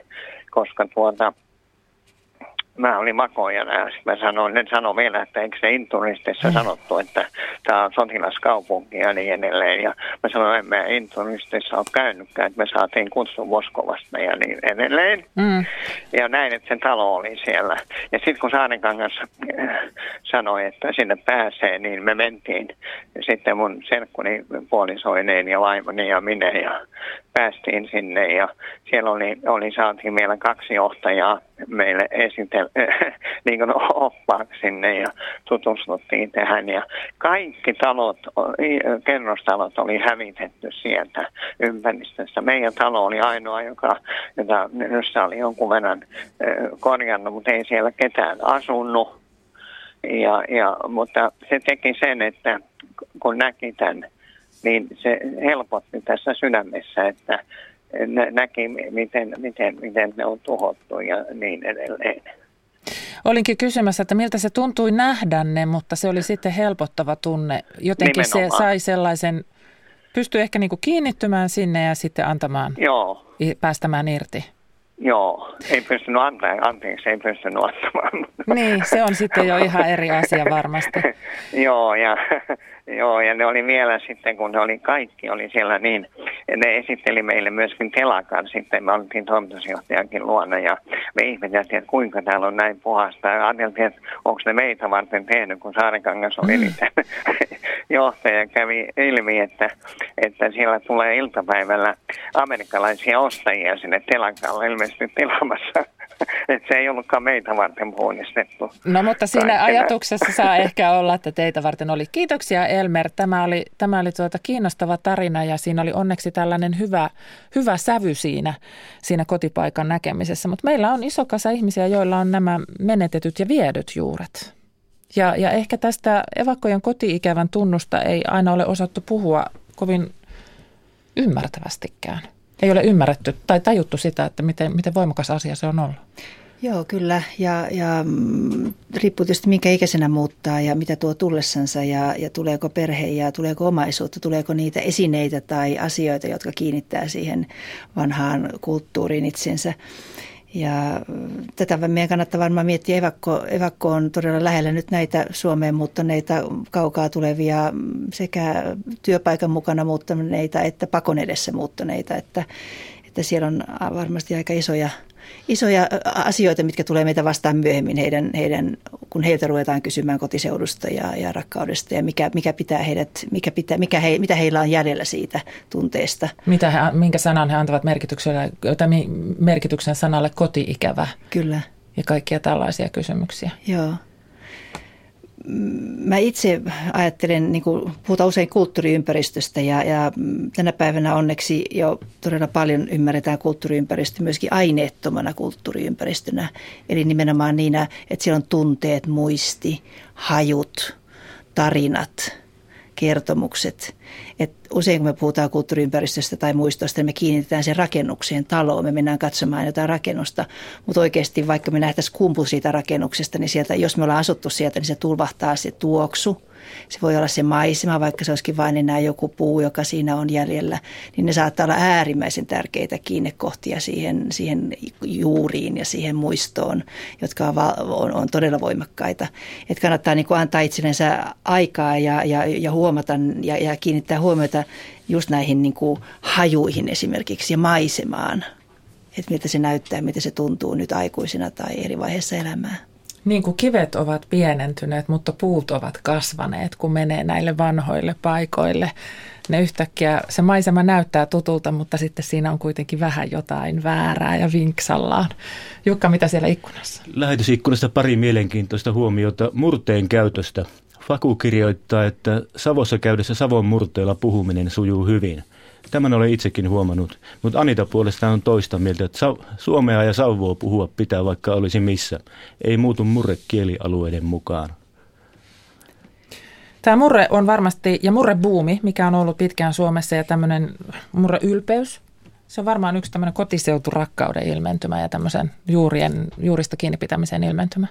koska tuota, mä olin makoijana ja mä sanoin, ne sanoi vielä, että eikö se Inturistissa sanottu, että tämä on sotilaskaupunki ja niin edelleen. Ja mä sanoin, että mä Inturistissa ole käynytkään, että me saatiin kutsu Moskovasta ja niin edelleen. Mm. Ja näin, että sen talo oli siellä. Ja sitten kun Saarenkangas äh, sanoi, että sinne pääsee, niin me mentiin sitten mun serkkuni puolisoineen ja vaimoni ja minä ja päästiin sinne. Ja siellä oli, oli saatiin vielä kaksi johtajaa meille esitel, niin kuin oppaaksi sinne ja tutustuttiin tähän. Ja kaikki talot, kerrostalot oli hävitetty sieltä ympäristöstä. Meidän talo oli ainoa, joka, jota jossa oli jonkun verran korjannut, mutta ei siellä ketään asunut. Ja, ja, mutta se teki sen, että kun näki tämän, niin se helpotti tässä sydämessä, että nä- näki, miten, miten, miten ne on tuhottu ja niin edelleen. Olinkin kysymässä, että miltä se tuntui nähdä ne, mutta se oli sitten helpottava tunne. Jotenkin se Nimenomaan. sai sellaisen, pystyi ehkä niin kuin kiinnittymään sinne ja sitten antamaan, Joo, päästämään irti. joo. Ei pystynyt antaa, anteeksi, ei pystynyt ottamaan. Niin, se on sitten jo ihan eri asia varmasti. joo, ja, joo, ja ne oli vielä sitten, kun ne oli kaikki, oli siellä niin, ne esitteli meille myöskin telakan sitten, me oltiin toimitusjohtajankin luona, ja me ihmeteltiin, että kuinka täällä on näin puhasta, ja ajateltiin, että onko ne meitä varten tehnyt, kun Saarenkangas oli niitä johtaja, kävi ilmi, että, että siellä tulee iltapäivällä amerikkalaisia ostajia sinne telakalle ilmeisesti tilaamassa että se ei ollutkaan meitä varten puhdistettu. No mutta siinä Kaikkea. ajatuksessa saa ehkä olla, että teitä varten oli. Kiitoksia Elmer. Tämä oli, tämä oli tuota kiinnostava tarina ja siinä oli onneksi tällainen hyvä, hyvä sävy siinä, siinä kotipaikan näkemisessä. Mutta meillä on iso kasa ihmisiä, joilla on nämä menetetyt ja viedyt juuret. Ja, ja ehkä tästä evakkojen koti-ikävän tunnusta ei aina ole osattu puhua kovin ymmärtävästikään. Ei ole ymmärretty tai tajuttu sitä, että miten, miten voimakas asia se on ollut. Joo, kyllä. Ja, ja mm, riippuu tietysti minkä ikäisenä muuttaa ja mitä tuo tullessansa ja, ja tuleeko perhe ja tuleeko omaisuutta, tuleeko niitä esineitä tai asioita, jotka kiinnittää siihen vanhaan kulttuuriin itsensä. Ja mm, tätä meidän kannattaa varmaan miettiä. Evakko, evakko on todella lähellä nyt näitä Suomeen muuttaneita, kaukaa tulevia mm, sekä työpaikan mukana muuttaneita että pakon edessä muuttaneita. Että, että siellä on varmasti aika isoja, isoja asioita, mitkä tulee meitä vastaan myöhemmin, heidän, heidän, kun heiltä ruvetaan kysymään kotiseudusta ja, ja rakkaudesta ja mikä, mikä pitää heidät, mikä pitää, mikä he, mitä heillä on jäljellä siitä tunteesta. Mitä he, minkä sanan he antavat merkitykselle, tai merkityksen sanalle koti-ikävä? Kyllä. Ja kaikkia tällaisia kysymyksiä. Joo. Mä itse ajattelen, niin kuin puhutaan usein kulttuuriympäristöstä ja, ja tänä päivänä onneksi jo todella paljon ymmärretään kulttuuriympäristö myöskin aineettomana kulttuuriympäristönä. Eli nimenomaan niinä, että siellä on tunteet, muisti, hajut, tarinat, kertomukset. Et usein kun me puhutaan kulttuuriympäristöstä tai muistosta, niin me kiinnitetään sen rakennukseen, taloon. Me mennään katsomaan jotain rakennusta, mutta oikeasti vaikka me nähtäisiin kumpu siitä rakennuksesta, niin sieltä, jos me ollaan asuttu sieltä, niin se tulvahtaa se tuoksu. Se voi olla se maisema, vaikka se olisikin vain enää joku puu, joka siinä on jäljellä. Niin ne saattaa olla äärimmäisen tärkeitä kiinnekohtia siihen, siihen juuriin ja siihen muistoon, jotka on, on, on todella voimakkaita. Et kannattaa niin antaa itsellensä aikaa ja, ja, ja huomata ja, ja kiinnittää huomiota just näihin niin kuin hajuihin esimerkiksi ja maisemaan. Että miltä se näyttää, miltä se tuntuu nyt aikuisena tai eri vaiheessa elämää. Niin kuin kivet ovat pienentyneet, mutta puut ovat kasvaneet, kun menee näille vanhoille paikoille. Ne yhtäkkiä, se maisema näyttää tutulta, mutta sitten siinä on kuitenkin vähän jotain väärää ja vinksallaan. Jukka, mitä siellä ikkunassa? Lähetysikkunasta pari mielenkiintoista huomiota murteen käytöstä. Faku kirjoittaa, että Savossa käydessä Savon murteella puhuminen sujuu hyvin. Tämän olen itsekin huomannut, mutta Anita puolestaan on toista mieltä, että suomea ja sauvoa puhua pitää vaikka olisi missä. Ei muutu murre kielialueiden mukaan. Tämä murre on varmasti, ja murrebuumi, mikä on ollut pitkään Suomessa, ja tämmöinen murreylpeys, se on varmaan yksi tämmöinen kotiseuturakkauden ilmentymä ja tämmöisen juurien, juurista kiinni pitämisen ilmentymä.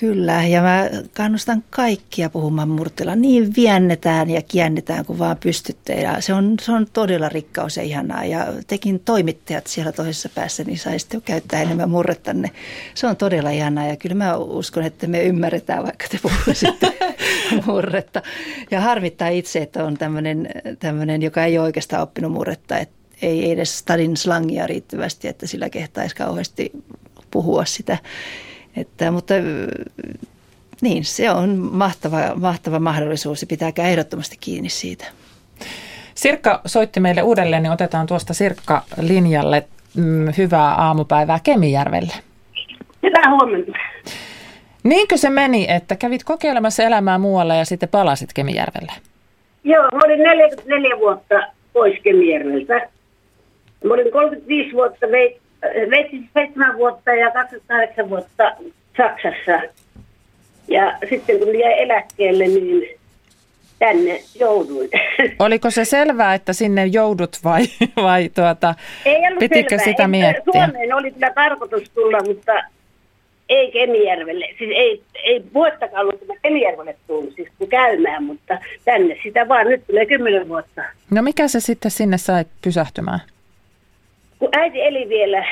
Kyllä, ja mä kannustan kaikkia puhumaan murteella. Niin viennetään ja kiennetään, kun vaan pystytte. Ja se on, se on todella rikkaus ja ihanaa. Ja tekin toimittajat siellä toisessa päässä, niin saisitte käyttää enemmän murrettanne. Se on todella ihanaa ja kyllä mä uskon, että me ymmärretään, vaikka te puhuisitte murretta. Ja harmittaa itse, että on tämmöinen, joka ei oikeastaan oppinut murretta. Että ei edes stadin slangia riittävästi, että sillä kehtaisi kauheasti puhua sitä. Että, mutta niin, se on mahtava, mahtava mahdollisuus ja pitääkää ehdottomasti kiinni siitä. Sirkka soitti meille uudelleen, niin otetaan tuosta Sirkka linjalle. Mm, hyvää aamupäivää Kemijärvelle. Hyvää huomenta. Niinkö se meni, että kävit kokeilemassa elämää muualla ja sitten palasit Kemijärvelle? Joo, mä olin 44 vuotta pois Kemijärveltä. Mä olin 35 vuotta Sveitsissä 7 vuotta ja 28 vuotta Saksassa. Ja sitten kun jäi eläkkeelle, niin tänne jouduin. Oliko se selvää, että sinne joudut vai, vai tuota, ei ollut pitikö selvää. sitä miettiä? Suomeen oli kyllä tarkoitus tulla, mutta ei Kemijärvelle. Siis ei, ei vuottakaan ollut, että Kemijärvelle tullut siis käymään, mutta tänne sitä vaan. Nyt tulee kymmenen vuotta. No mikä se sitten sinne sai pysähtymään? Kun äiti eli vielä,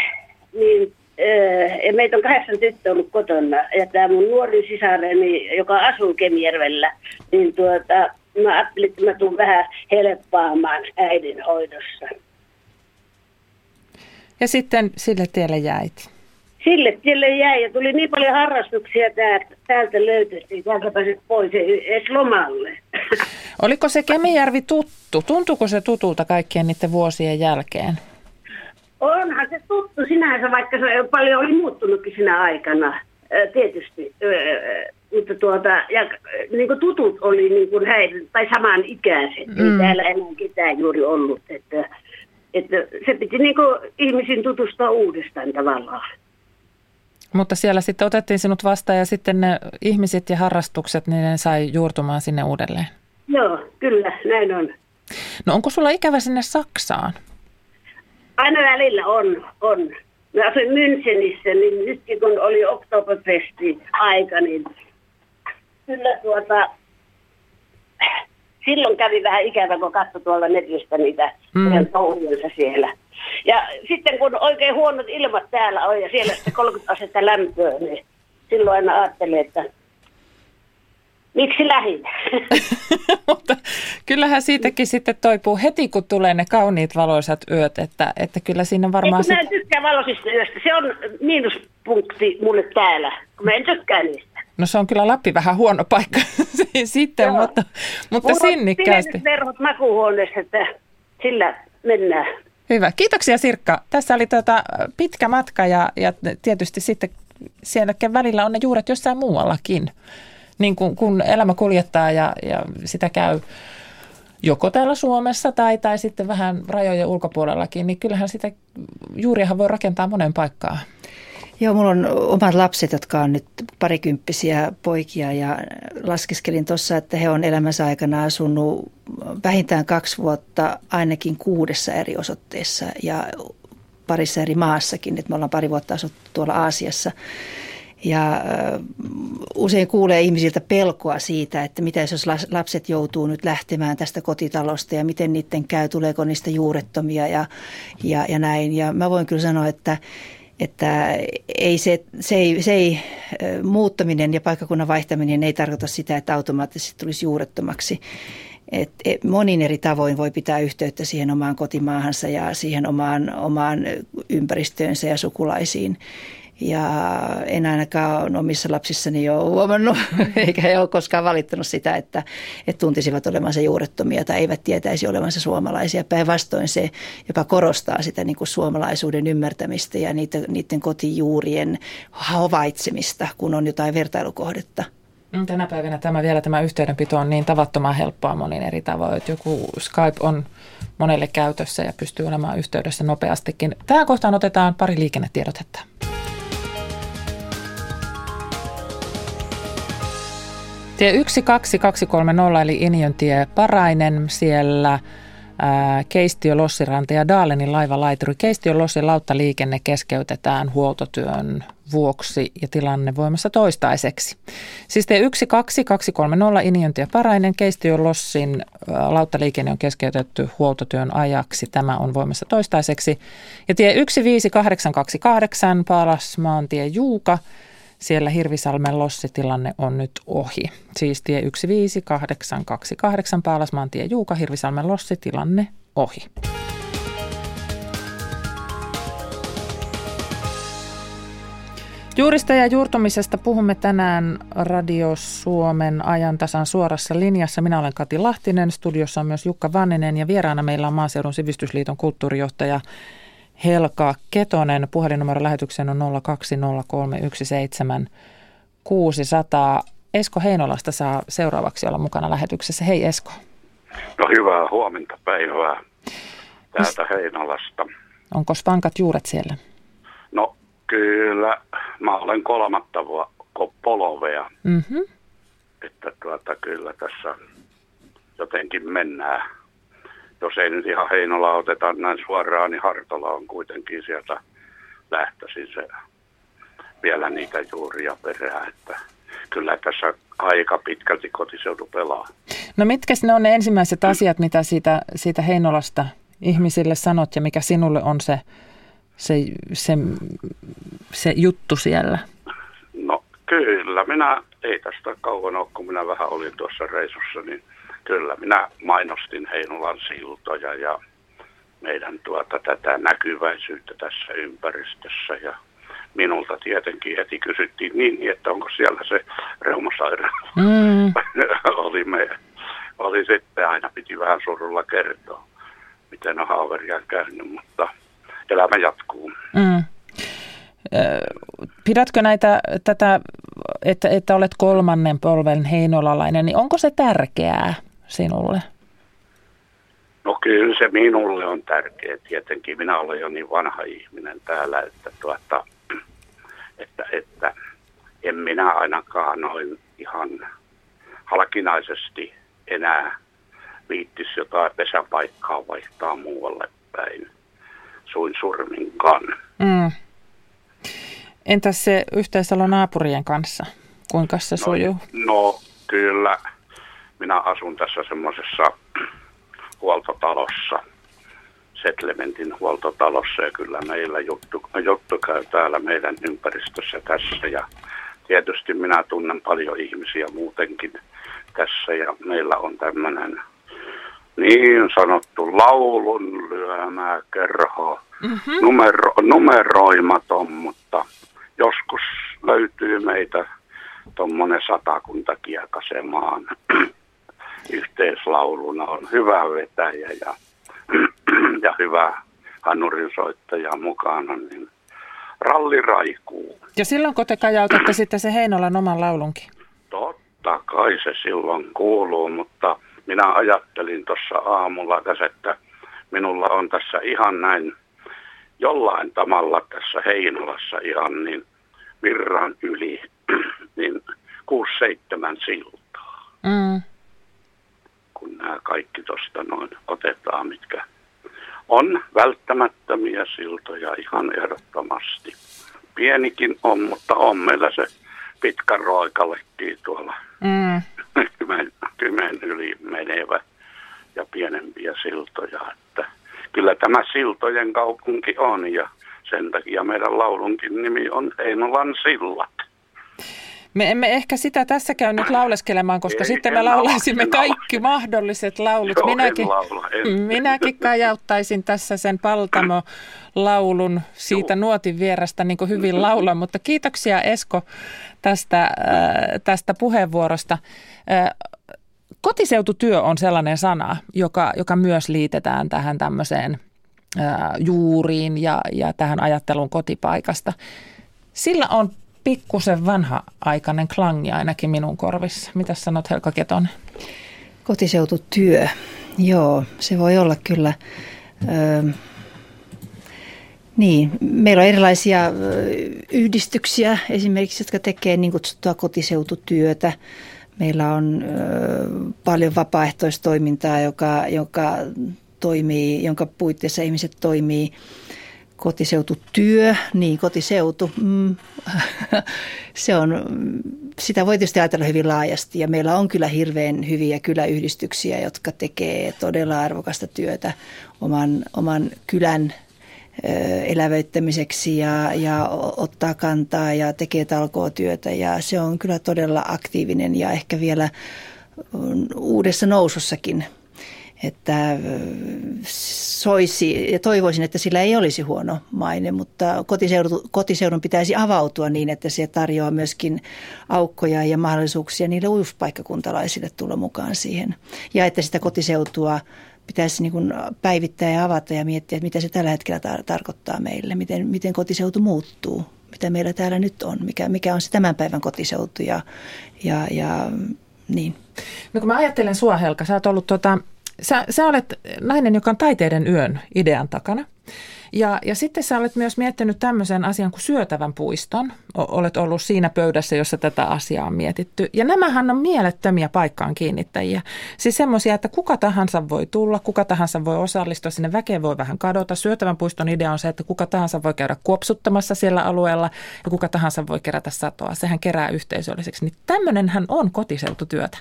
niin äh, meitä on kahdeksan tyttö ollut kotona. Ja tämä mun nuori sisareni, joka asuu Kemijärvellä, niin tuota, mä ajattelin, että mä tuun vähän helppaamaan äidin hoidossa. Ja sitten sille tielle jäit. Sille tielle jäi ja tuli niin paljon harrastuksia täältä, täältä löytyi, että täältä pääsit pois edes lomalle. Oliko se Kemijärvi tuttu? Tuntuuko se tutulta kaikkien niiden vuosien jälkeen? Onhan se tuttu sinänsä, vaikka se paljon oli muuttunutkin sinä aikana, tietysti. Mutta tuota, ja niin kuin tutut oli niin kuin häirin, tai saman ikäiset, mm. ei täällä enää ketään juuri ollut. Että, että se piti niin kuin ihmisiin tutustua uudestaan tavallaan. Mutta siellä sitten otettiin sinut vastaan ja sitten ne ihmiset ja harrastukset, niin ne sai juurtumaan sinne uudelleen. Joo, kyllä, näin on. No onko sulla ikävä sinne Saksaan? Aina välillä on, on. Mä asuin Münchenissä, niin nytkin kun oli Oktoberfesti aika, niin kyllä tuota, silloin kävi vähän ikävä, kun katsoi tuolla netistä niitä mm. touhujensa siellä. Ja sitten kun oikein huonot ilmat täällä on ja siellä sitten 30 asetta lämpöä, niin silloin aina ajattelin, että miksi lähin? Mutta kyllähän siitäkin sitten toipuu heti, kun tulee ne kauniit valoisat yöt, että, että kyllä siinä varmaan... Ei, sit... mä en tykkää valoisista yöstä, se on miinuspunkti mulle täällä, kun mä en tykkää niistä. No se on kyllä Lappi vähän huono paikka sitten, Joo. mutta, mutta sinnikkäästi. Mulla on makuuhuoneessa, että sillä mennään. Hyvä. Kiitoksia Sirkka. Tässä oli tuota pitkä matka ja, ja tietysti sitten siellä välillä on ne juuret jossain muuallakin. Niin kun, kun elämä kuljettaa ja, ja sitä käy joko täällä Suomessa tai, tai sitten vähän rajojen ulkopuolellakin, niin kyllähän sitä juuriahan voi rakentaa monen paikkaan. Joo, mulla on omat lapset, jotka on nyt parikymppisiä poikia ja laskeskelin tuossa, että he on elämänsä aikana asunut vähintään kaksi vuotta ainakin kuudessa eri osoitteessa ja parissa eri maassakin, että me ollaan pari vuotta asuttu tuolla Aasiassa. Ja usein kuulee ihmisiltä pelkoa siitä, että mitä jos lapset joutuu nyt lähtemään tästä kotitalosta ja miten niiden käy, tuleeko niistä juurettomia ja, ja, ja näin. Ja mä voin kyllä sanoa, että että ei se, se, ei, se ei, muuttaminen ja paikkakunnan vaihtaminen ei tarkoita sitä, että automaattisesti tulisi juurettomaksi. Et, et monin eri tavoin voi pitää yhteyttä siihen omaan kotimaahansa ja siihen omaan, omaan ympäristöönsä ja sukulaisiin. Ja en ainakaan omissa lapsissani ole huomannut, eikä he ole koskaan valittanut sitä, että, että tuntisivat olevansa juurettomia tai eivät tietäisi olevansa suomalaisia. Päinvastoin se jopa korostaa sitä niin kuin suomalaisuuden ymmärtämistä ja niitä, niiden kotijuurien havaitsemista, kun on jotain vertailukohdetta. Mm, tänä päivänä tämä vielä tämä yhteydenpito on niin tavattoman helppoa monin eri tavoin, että joku Skype on monelle käytössä ja pystyy olemaan yhteydessä nopeastikin. Tähän kohtaan otetaan pari liikennetiedotetta. Tie 12230 eli Injontie Parainen siellä Keistio, Lossiranta ja Daalenin laivalaituri. Keistio, Lossi lauttaliikenne keskeytetään huoltotyön vuoksi ja tilanne voimassa toistaiseksi. Siis tie 12230 Injontie Parainen, Keistio, Lossin lauttaliikenne on keskeytetty huoltotyön ajaksi. Tämä on voimassa toistaiseksi. Ja tie 15828 Paalasmaantie Juuka – siellä Hirvisalmen lossitilanne on nyt ohi. Siis tie 15828 Paalasmaantie Juuka, Hirvisalmen lossitilanne ohi. Juurista ja juurtumisesta puhumme tänään Radio Suomen ajantasan suorassa linjassa. Minä olen Kati Lahtinen, studiossa on myös Jukka Vanninen ja vieraana meillä on Maaseudun sivistysliiton kulttuurijohtaja Helka Ketonen. Puhelinnumero lähetykseen on 020317600. Esko Heinolasta saa seuraavaksi olla mukana lähetyksessä. Hei Esko. No hyvää huomenta päivää täältä Mis... Heinolasta. Onko vankat juuret siellä? No kyllä, mä olen kolmatta polovea. Mm-hmm. Että tuota, kyllä tässä jotenkin mennään jos ei nyt ihan Heinola oteta näin suoraan, niin Hartola on kuitenkin sieltä lähtöisin se vielä niitä juuria perään, että kyllä tässä aika pitkälti kotiseutu pelaa. No mitkä ne on ne ensimmäiset asiat, mitä siitä, siitä Heinolasta ihmisille sanot ja mikä sinulle on se, se, se, se juttu siellä? No kyllä, minä ei tästä kauan ole, kun minä vähän olin tuossa reisussa, niin – kyllä minä mainostin Heinolan siltoja ja meidän tuota, tätä näkyväisyyttä tässä ympäristössä ja minulta tietenkin heti kysyttiin niin, että onko siellä se reumasairaala. Mm. oli, me, oli sitten, aina piti vähän surulla kertoa, miten on haaveria käynyt, mutta elämä jatkuu. Mm. Pidätkö näitä, tätä, että, että olet kolmannen polven heinolalainen, niin onko se tärkeää sinulle? No kyllä se minulle on tärkeä. Tietenkin minä olen jo niin vanha ihminen täällä, että, tuota, että, että en minä ainakaan noin ihan halkinaisesti enää viittis jotain pesäpaikkaa vaihtaa muualle päin suin surminkaan. Mm. Entäs se yhteisalo naapurien kanssa? Kuinka se no, sujuu? No kyllä. Minä asun tässä semmoisessa huoltotalossa, Settlementin huoltotalossa ja kyllä meillä juttu, juttu käy täällä meidän ympäristössä tässä. Ja tietysti minä tunnen paljon ihmisiä muutenkin tässä ja meillä on tämmöinen niin sanottu laulun lyömää kerho, mm-hmm. numero, numeroimaton, mutta joskus löytyy meitä tuommoinen satakunta kiekasemaan yhteislauluna. On hyvä vetäjä ja, ja hyvä hanurinsoittaja mukana, niin ralli raikuu. Ja silloin kun te kajautatte sitten se Heinolan oman laulunkin? Totta kai se silloin kuuluu, mutta minä ajattelin tuossa aamulla tässä, että minulla on tässä ihan näin jollain tavalla tässä Heinolassa ihan niin virran yli niin kuusi seitsemän siltaa. Mm. Kun nämä kaikki tuosta noin otetaan, mitkä on välttämättömiä siltoja ihan ehdottomasti. Pienikin on, mutta on meillä se pitkä roikallekin tuolla mm. kymmen, yli menevä ja pienempiä siltoja. Että kyllä tämä siltojen kaupunki on ja sen takia meidän laulunkin nimi on Heinolan sillat. Me emme ehkä sitä tässä käy nyt lauleskelemaan, koska Ei, sitten me laulaisimme laula, kaikki laula. mahdolliset laulut. Joo, minäkin, en laula, en. minäkin kajauttaisin tässä sen Paltamo-laulun siitä Joo. nuotin vierestä niin kuin hyvin laula, mutta kiitoksia Esko tästä, äh, tästä puheenvuorosta. Äh, kotiseututyö on sellainen sana, joka, joka myös liitetään tähän tämmöiseen äh, juuriin ja, ja tähän ajatteluun kotipaikasta. Sillä on pikkusen vanha-aikainen klangi ainakin minun korvissa. Mitä sanot Helka Ketonen? Kotiseututyö, joo, se voi olla kyllä. Ö, niin, meillä on erilaisia yhdistyksiä esimerkiksi, jotka tekee niin kutsuttua kotiseututyötä. Meillä on ö, paljon vapaaehtoistoimintaa, joka, joka toimii, jonka puitteissa ihmiset toimii kotiseututyö, niin kotiseutu, mm, se on, sitä voi tietysti ajatella hyvin laajasti ja meillä on kyllä hirveän hyviä kyläyhdistyksiä, jotka tekee todella arvokasta työtä oman, oman kylän elävöittämiseksi ja, ja ottaa kantaa ja tekee talkootyötä ja se on kyllä todella aktiivinen ja ehkä vielä uudessa nousussakin että soisi ja toivoisin, että sillä ei olisi huono maine, mutta kotiseudun, kotiseudun pitäisi avautua niin, että se tarjoaa myöskin aukkoja ja mahdollisuuksia niille uuspaikkakuntalaisille tulla mukaan siihen. Ja että sitä kotiseutua pitäisi niin kuin päivittää ja avata ja miettiä, että mitä se tällä hetkellä tar- tarkoittaa meille, miten, miten kotiseutu muuttuu, mitä meillä täällä nyt on, mikä, mikä on se tämän päivän kotiseutu ja, ja, ja niin. No kun mä ajattelen sua Helka, sä oot ollut tota, Sä, sä olet nainen, joka on taiteiden yön idean takana. Ja, ja sitten sä olet myös miettinyt tämmöisen asian kuin syötävän puiston. O, olet ollut siinä pöydässä, jossa tätä asiaa on mietitty. Ja nämähän on mielettömiä paikkaan kiinnittäjiä. Siis semmoisia, että kuka tahansa voi tulla, kuka tahansa voi osallistua, sinne väkeä voi vähän kadota. Syötävän puiston idea on se, että kuka tahansa voi käydä kuopsuttamassa siellä alueella ja kuka tahansa voi kerätä satoa. Sehän kerää yhteisölliseksi. Niin tämmöinenhän on kotiseututyötä.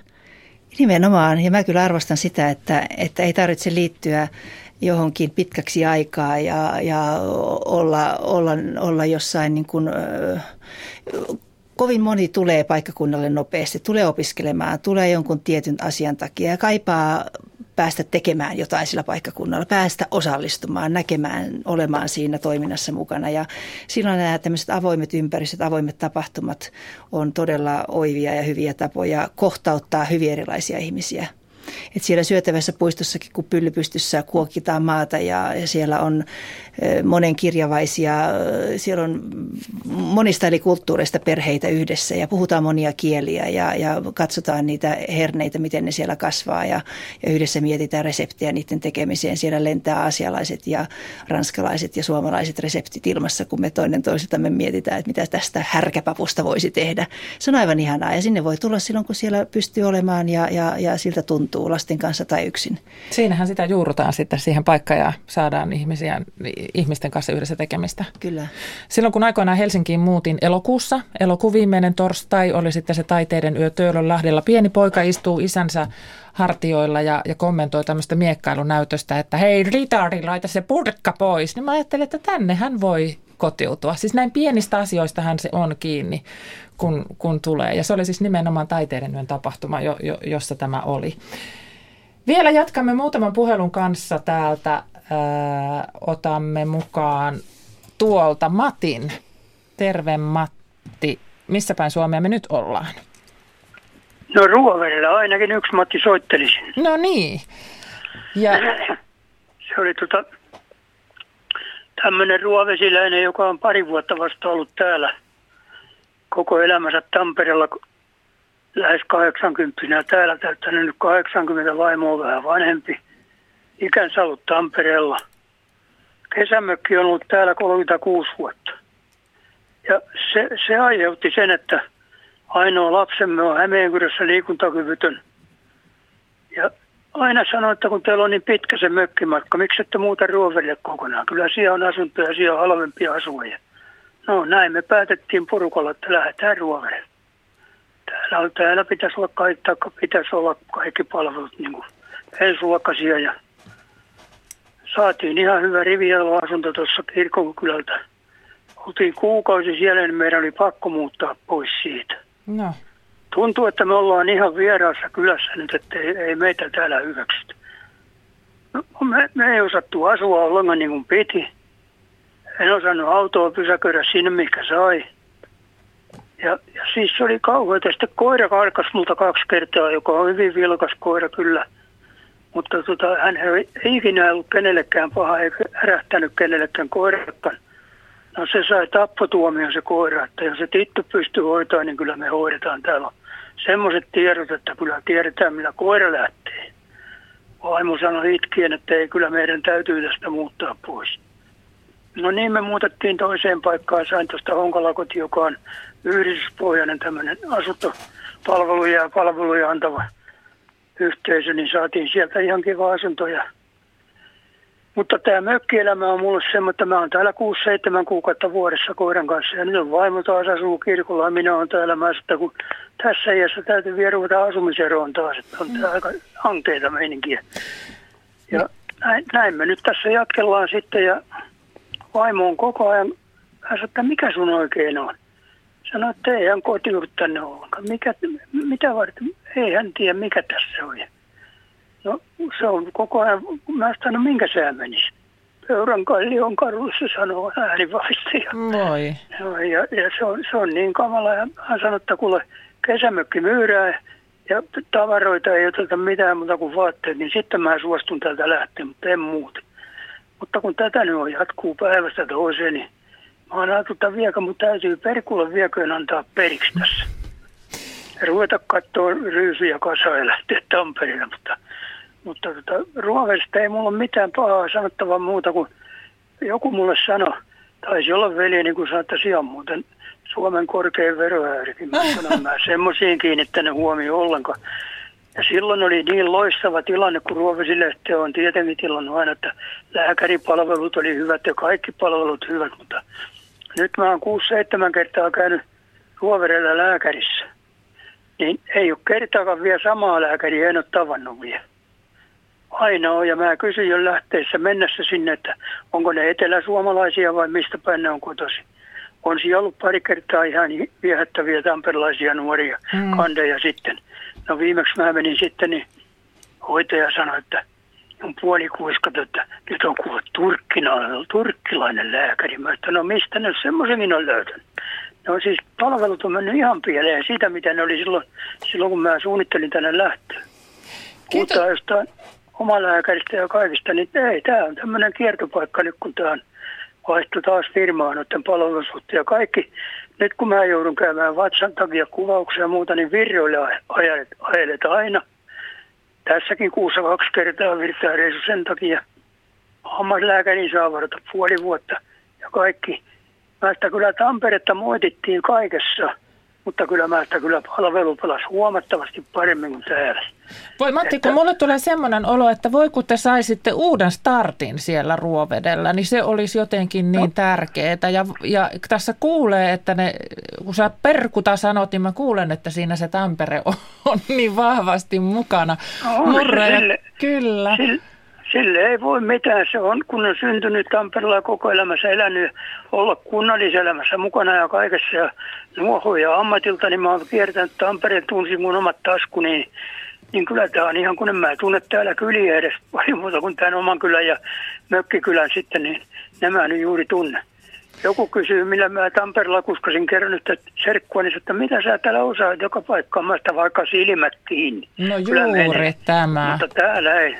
Nimenomaan, ja mä kyllä arvostan sitä, että, että ei tarvitse liittyä johonkin pitkäksi aikaa ja, ja olla, olla, olla jossain niin kuin, kovin moni tulee paikkakunnalle nopeasti, tulee opiskelemaan, tulee jonkun tietyn asian takia ja kaipaa päästä tekemään jotain sillä paikkakunnalla, päästä osallistumaan, näkemään, olemaan siinä toiminnassa mukana. Ja silloin nämä tämmöiset avoimet ympäristöt, avoimet tapahtumat on todella oivia ja hyviä tapoja kohtauttaa hyvin erilaisia ihmisiä. Et siellä syötävässä puistossakin, kun pyllypystyssä kuokitaan maata ja, siellä on monen kirjavaisia, siellä on monista eri kulttuureista perheitä yhdessä ja puhutaan monia kieliä ja, ja katsotaan niitä herneitä, miten ne siellä kasvaa ja, ja yhdessä mietitään reseptejä niiden tekemiseen. Siellä lentää asialaiset ja ranskalaiset ja suomalaiset reseptit ilmassa, kun me toinen toisiltamme mietitään, että mitä tästä härkäpapusta voisi tehdä. Se on aivan ihanaa ja sinne voi tulla silloin, kun siellä pystyy olemaan ja, ja, ja siltä tuntuu lasten kanssa tai yksin. Siinähän sitä juurutaan sitten siihen paikkaan ja saadaan ihmisiä, ihmisten kanssa yhdessä tekemistä. Kyllä. Silloin kun aikoinaan Helsinkiin muutin elokuussa, elokuun viimeinen torstai oli sitten se taiteiden yö Töölönlahdella. Pieni poika istuu isänsä hartioilla ja, ja kommentoi tämmöistä miekkailunäytöstä, että hei Ritari, laita se purkka pois. Niin mä ajattelin, että tänne hän voi kotiutua. Siis näin pienistä asioista hän se on kiinni, kun, kun tulee. Ja se oli siis nimenomaan taiteiden yön tapahtuma, jo, jo, jossa tämä oli. Vielä jatkamme muutaman puhelun kanssa täältä. Ää, otamme mukaan tuolta Matin. Terve Matti. Missä päin Suomea me nyt ollaan? No Ruoverilla ainakin yksi Matti soittelisi. No niin. Ja... Se oli tota, tämmöinen ruovesiläinen, joka on pari vuotta vasta ollut täällä koko elämänsä Tampereella lähes 80 täällä täyttänyt nyt 80 vaimoa vähän vanhempi. Ikänsä ollut Tampereella. Kesämökki on ollut täällä 36 vuotta. Ja se, se aiheutti sen, että ainoa lapsemme on Hämeenkyrössä liikuntakyvytön. Aina sanoo, että kun teillä on niin pitkä se mökkimatka, miksi ette muuta Ruoverille kokonaan? Kyllä siellä on asuntoja, siellä on halvempia asujia. No näin me päätettiin porukalla, että lähdetään Ruoverille. Täällä, täällä pitäisi olla kaikki, pitäisi olla kaikki palvelut niin kuin ja saatiin ihan hyvä rivialo-asunto tuossa kirkonkylältä. Oltiin kuukausi siellä, niin meidän oli pakko muuttaa pois siitä. No. Tuntuu, että me ollaan ihan vieraassa kylässä nyt, että ei, ei meitä täällä hyväksytä. No, me, me ei osattu asua ollenkaan niin kuin piti. En osannut autoa pysäköidä sinne, mikä sai. Ja, ja siis se oli kauheita. Sitten koira karkas multa kaksi kertaa, joka on hyvin vilkas koira kyllä. Mutta tota, hän ei ikinä ollut kenellekään paha eikä ärähtänyt kenellekään koirakaan. No se sai tappotuomion se koira, että jos se tittu pystyy hoitamaan, niin kyllä me hoidetaan täällä. Semmoiset tiedot, että kyllä tiedetään, millä koira lähtee. Vaimo sanoi itkien, että ei kyllä meidän täytyy tästä muuttaa pois. No niin, me muutettiin toiseen paikkaan. Sain tuosta Honkalakoti, joka on yhdistyspohjainen tämmöinen asuntopalveluja ja palveluja antava yhteisö, niin saatiin sieltä ihan kiva asunto. Ja mutta tämä mökkielämä on mulle semmoinen, että mä oon täällä 6-7 kuukautta vuodessa koiran kanssa. Ja nyt on vaimo taas asuu kirkolla ja minä oon täällä. Mä että kun tässä iässä täytyy vielä ruveta asumiseroon taas. Että on tää aika hankeita meininkiä. Ja näin, näin, me nyt tässä jatkellaan sitten ja vaimo on koko ajan. Hän sanoi, että mikä sun oikein on? Sanoi, että ei hän kotiudu tänne ollenkaan. Mikä, mitä varten? Ei hän tiedä, mikä tässä on. No se on koko ajan, mä sanoin, no minkä sää menisi? Pöyrän kallion karussa sanoo äänivaistaja. Moi. No, ja, ja se, on, se on niin kamala. Ja hän sanoi, että kuule kesämökki myyrää ja tavaroita ei oteta mitään muuta kuin vaatteet, niin sitten mä suostun täältä lähteä, mutta en muuta. Mutta kun tätä nyt on jatkuu päivästä toiseen, niin mä oon ajatellut, että mutta täytyy perkulla vieköön antaa periksi tässä. Ja ruveta katsoa ryysyjä kasaa ja lähteä Tampereelle, mutta mutta tota, ruovesta ei mulla ole mitään pahaa sanottavaa muuta kuin joku mulle sanoi, taisi olla veli, niin kuin sanoin, ihan muuten Suomen korkein veroäärikin. Mä mä semmoisiin kiinnittänyt huomioon ollenkaan. Ja silloin oli niin loistava tilanne, kun Ruovesilehti on tietenkin tilannut aina, että lääkäripalvelut oli hyvät ja kaikki palvelut hyvät, mutta nyt mä oon 6-7 kertaa käynyt Ruoverellä lääkärissä. Niin ei ole kertaakaan vielä samaa lääkäriä, en ole tavannut vielä ainoa. Ja mä kysyin jo lähteessä mennessä sinne, että onko ne eteläsuomalaisia vai mistä päin ne on kotosi. On siellä ollut pari kertaa ihan viehättäviä tamperilaisia nuoria mm. kandeja sitten. No viimeksi mä menin sitten, niin hoitaja sanoi, että on puoli kuiskat, että nyt on kuullut turkkilainen, turkkilainen lääkäri. Mä että no mistä ne semmoisenkin on löytänyt? No siis palvelut on mennyt ihan pieleen siitä, mitä ne oli silloin, silloin kun mä suunnittelin tänne lähtöä. puhutaan jostain omalääkäristä ja kaikista, niin ei, tämä on tämmöinen kiertopaikka nyt, kun tämä on vaihtu taas firmaa noiden palvelusuhteen ja kaikki. Nyt kun mä joudun käymään vatsan takia kuvauksia ja muuta, niin virjoille ajelet, ajelet aina. Tässäkin kuussa kaksi kertaa virtaa reisu sen takia. Hammaslääkäri saa varata puoli vuotta ja kaikki. Mä sitä kyllä Tamperetta moitittiin kaikessa – mutta kyllä mä että kyllä palvelu pelasi huomattavasti paremmin kuin täällä. Voi Matti, että... kun mulle tulee semmoinen olo, että voi kun te saisitte uuden startin siellä Ruovedellä, niin se olisi jotenkin niin no. tärkeää. Ja, ja tässä kuulee, että ne, kun sä Perkuta sanot, niin mä kuulen, että siinä se Tampere on, on niin vahvasti mukana. No, Murre, sille, kyllä. Sille, Sille ei voi mitään. Se on, kun on syntynyt Tampereella koko elämässä elänyt, olla kunnalliselämässä mukana ja kaikessa. Ja nuohoja ammatilta, niin mä oon kiertänyt Tampereen, tunsin mun omat taskuni. Niin, niin kyllä tämä on ihan kun en mä tunne täällä kyliä edes paljon muuta kuin tämän oman kylän ja mökkikylän sitten, niin nämä nyt juuri tunne. Joku kysyy, millä mä Tampereella kuskasin kerran nyt serkkua, niin että mitä sä täällä osaat joka paikkaan, mä sitä vaikka silmät kiinni. No juuri tämä. Mutta täällä ei.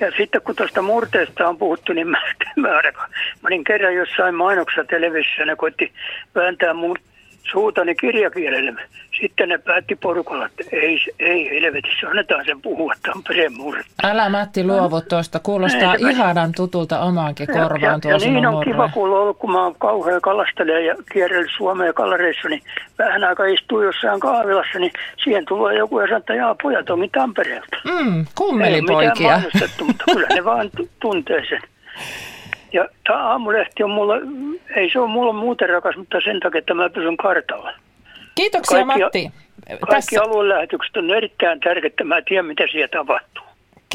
Ja sitten kun tuosta murteesta on puhuttu, niin mä, mä, olin kerran jossain mainoksessa televisiossa, ne koitti vääntää suutani kirjakielelle. Sitten ne päätti porukalla, että ei, ei helvetissä, annetaan sen puhua Tampereen murretta. Älä Matti luovu tuosta, kuulostaa Näin, ihanan tutulta omaankin korvaan tuo ja, ja niin on murre. kiva kuulla ollut, kun mä oon kauhean kalastelija ja kierrellyt Suomeen kallareissa, niin vähän aika istuu jossain kahvilassa, niin siihen tulee joku ja sanoo, että jaa, pojat onkin Tampereelta. Mm, kummelipoikia. Ei mutta kyllä ne vaan tuntee sen. Ja tämä aamulehti on mulle, ei se ole mulle muuten rakas, mutta sen takia, että mä pysyn kartalla. Kiitoksia kaikki, Matti. Kaikki Tässä... aluelähetykset on erittäin tärkeitä, mä tiedän mitä siellä tapahtuu.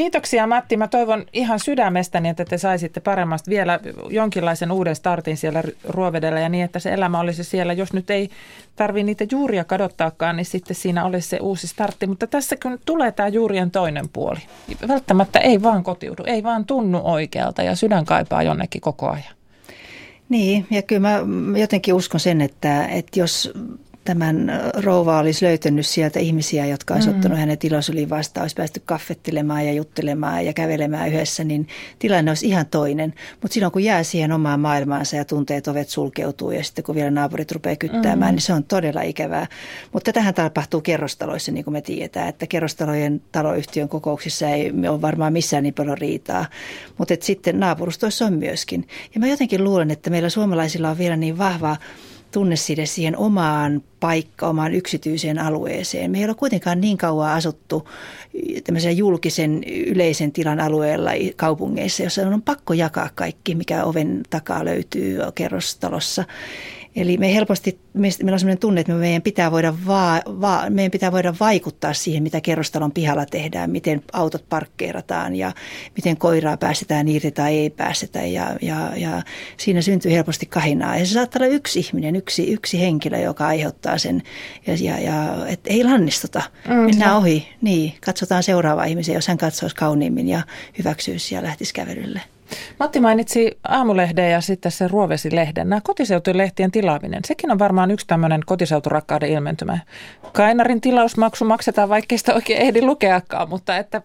Kiitoksia Matti. Mä toivon ihan sydämestäni, että te saisitte paremmasta vielä jonkinlaisen uuden startin siellä Ruovedellä ja niin, että se elämä olisi siellä. Jos nyt ei tarvitse niitä juuria kadottaakaan, niin sitten siinä olisi se uusi startti. Mutta tässä kun tulee tämä juurien toinen puoli. Välttämättä ei vaan kotiudu, ei vaan tunnu oikealta ja sydän kaipaa jonnekin koko ajan. Niin, ja kyllä mä jotenkin uskon sen, että, että jos tämän rouva olisi löytänyt sieltä ihmisiä, jotka olisi mm. ottanut hänet ilosyliin vastaan, olisi päästy kaffettelemaan ja juttelemaan ja kävelemään yhdessä, niin tilanne olisi ihan toinen. Mutta silloin kun jää siihen omaan maailmaansa ja tunteet ovet sulkeutuu ja sitten kun vielä naapurit rupeaa kyttäämään, mm. niin se on todella ikävää. Mutta tähän tapahtuu kerrostaloissa, niin kuin me tiedetään, että kerrostalojen taloyhtiön kokouksissa ei ole varmaan missään niin paljon riitaa. Mutta sitten naapurustoissa on myöskin. Ja mä jotenkin luulen, että meillä suomalaisilla on vielä niin vahva tunneside siihen omaan paikka, omaan yksityiseen alueeseen. Me ei ole kuitenkaan niin kauan asuttu tämmöisen julkisen yleisen tilan alueella kaupungeissa, jossa on pakko jakaa kaikki, mikä oven takaa löytyy kerrostalossa. Eli me helposti, meillä on sellainen tunne, että meidän pitää, voida va, va, meidän pitää voida vaikuttaa siihen, mitä kerrostalon pihalla tehdään, miten autot parkkeerataan ja miten koiraa päästetään irti tai ei päästetä. Ja, ja, ja siinä syntyy helposti kahinaa. Ja se saattaa olla yksi ihminen, yksi, yksi henkilö, joka aiheuttaa sen. Ja, ja, ja et ei lannistuta, mm, mennään ohi. Niin, katsotaan seuraava ihmisen, jos hän katsoisi kauniimmin ja hyväksyisi ja lähtisi kävelylle. Matti mainitsi aamulehden ja sitten se Ruovesilehden. Nämä kotiseutulehtien tilaaminen, sekin on varmaan yksi tämmöinen kotiseuturakkauden ilmentymä. Kainarin tilausmaksu maksetaan, vaikkei sitä oikein ehdi lukeakaan, mutta että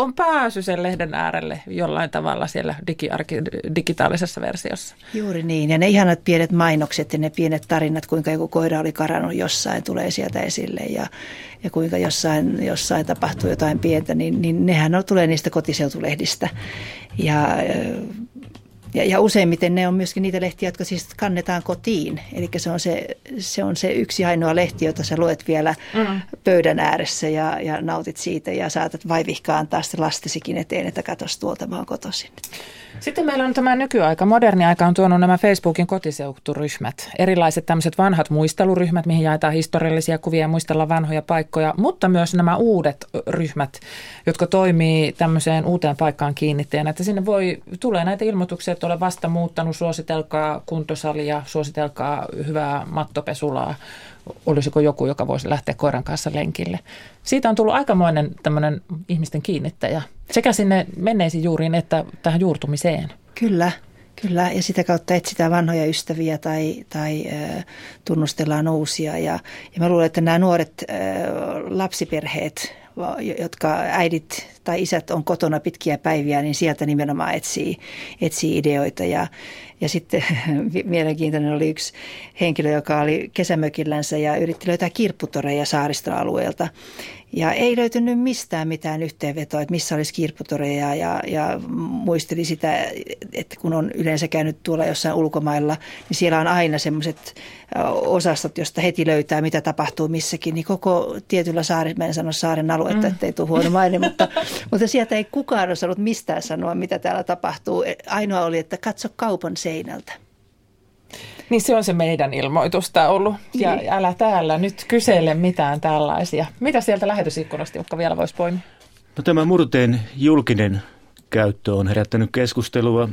on pääsy sen lehden äärelle jollain tavalla siellä digiarki, digitaalisessa versiossa. Juuri niin. Ja ne ihanat pienet mainokset ja ne pienet tarinat, kuinka joku koira oli karannut jossain, tulee sieltä esille. Ja, ja kuinka jossain, jossain tapahtuu jotain pientä, niin, niin nehän on, tulee niistä kotiseutulehdistä. Ja ja, ja useimmiten ne on myöskin niitä lehtiä, jotka siis kannetaan kotiin. Eli se on se, se on se yksi ainoa lehti, jota sä luet vielä mm. pöydän ääressä ja, ja nautit siitä ja saatat vaivihkaa antaa sitten lastesikin eteen, että katos tuolta mä oon kotoisin. Sitten meillä on tämä nykyaika, moderni aika on tuonut nämä Facebookin kotiseuturyhmät. Erilaiset tämmöiset vanhat muisteluryhmät, mihin jaetaan historiallisia kuvia ja muistella vanhoja paikkoja, mutta myös nämä uudet ryhmät, jotka toimii tämmöiseen uuteen paikkaan kiinnittäjänä. Että sinne voi, tulee näitä ilmoituksia, että olen vasta muuttanut, suositelkaa kuntosalia, suositelkaa hyvää mattopesulaa, olisiko joku, joka voisi lähteä koiran kanssa lenkille. Siitä on tullut aikamoinen tämmöinen ihmisten kiinnittäjä sekä sinne menneisiin juuriin että tähän juurtumiseen. Kyllä, Kyllä, ja sitä kautta etsitään vanhoja ystäviä tai, tai äh, tunnustellaan uusia. Ja, ja mä luulen, että nämä nuoret äh, lapsiperheet, jotka äidit tai isät on kotona pitkiä päiviä, niin sieltä nimenomaan etsii, etsii ideoita. Ja, ja sitten mielenkiintoinen oli yksi henkilö, joka oli kesämökillänsä ja yritti löytää kirpputoreja saaristoalueelta. Ja ei löytynyt mistään mitään yhteenvetoa, että missä olisi kirpputoreja ja, ja muisteli sitä, että kun on yleensä käynyt tuolla jossain ulkomailla, niin siellä on aina semmoiset osastot, josta heti löytää, mitä tapahtuu missäkin. Niin koko tietyllä saari, mä en sano saaren aluetta, mm. ettei tule huono maine, mutta, mutta sieltä ei kukaan osannut mistään sanoa, mitä täällä tapahtuu. Ainoa oli, että katso kaupan seinältä. Niin se on se meidän ilmoitusta ollut. Ja niin. älä täällä nyt kysele mitään tällaisia. Mitä sieltä lähetysikkunasta, Jukka, vielä voisi poimia? No tämä murteen julkinen käyttö on herättänyt keskustelua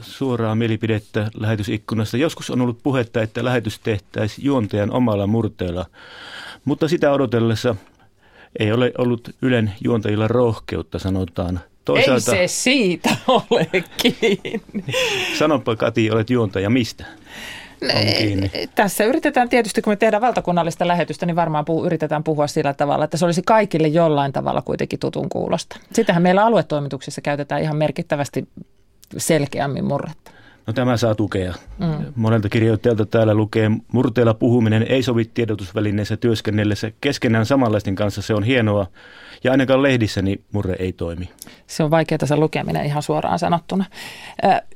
suoraa mielipidettä lähetysikkunasta. Joskus on ollut puhetta, että lähetys tehtäisiin juontajan omalla murteella, mutta sitä odotellessa ei ole ollut Ylen juontajilla rohkeutta, sanotaan. Toisaalta, ei se siitä ole kiinni. Sanopa Kati, olet juontaja mistä? Tässä yritetään tietysti, kun me tehdään valtakunnallista lähetystä, niin varmaan puhu, yritetään puhua sillä tavalla, että se olisi kaikille jollain tavalla kuitenkin tutun kuulosta. Sitähän meillä aluetoimituksissa käytetään ihan merkittävästi selkeämmin murretta. No tämä saa tukea. Mm. Monelta kirjoittajalta täällä lukee, murteella puhuminen ei sovi tiedotusvälineessä työskennellessä keskenään samanlaisten kanssa. Se on hienoa, ja ainakaan lehdissä niin murre ei toimi. Se on vaikeaa se lukeminen ihan suoraan sanottuna.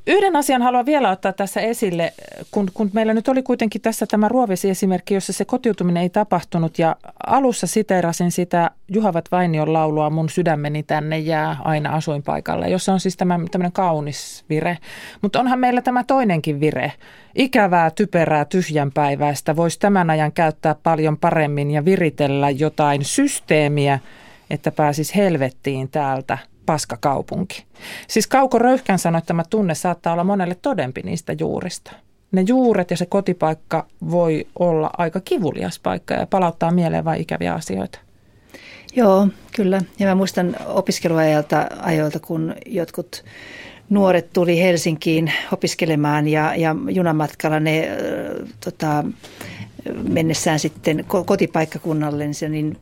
Yhden asian haluan vielä ottaa tässä esille, kun, kun meillä nyt oli kuitenkin tässä tämä ruovesi-esimerkki, jossa se kotiutuminen ei tapahtunut. Ja alussa siteerasin sitä Juhavat Vainion laulua Mun sydämeni tänne jää aina asuinpaikalle, jossa on siis tämä, tämmöinen kaunis vire. Mutta onhan meillä tämä toinenkin vire. Ikävää, typerää, tyhjänpäiväistä voisi tämän ajan käyttää paljon paremmin ja viritellä jotain systeemiä – että pääsis helvettiin täältä paskakaupunki. Siis Kauko Röyhkän sanoi, että tämä tunne saattaa olla monelle todempi niistä juurista. Ne juuret ja se kotipaikka voi olla aika kivulias paikka ja palauttaa mieleen vain ikäviä asioita. Joo, kyllä. Ja mä muistan opiskeluajalta ajoilta, kun jotkut nuoret tuli Helsinkiin opiskelemaan ja, ja junamatkalla ne äh, tota, mennessään sitten kotipaikkakunnalle, niin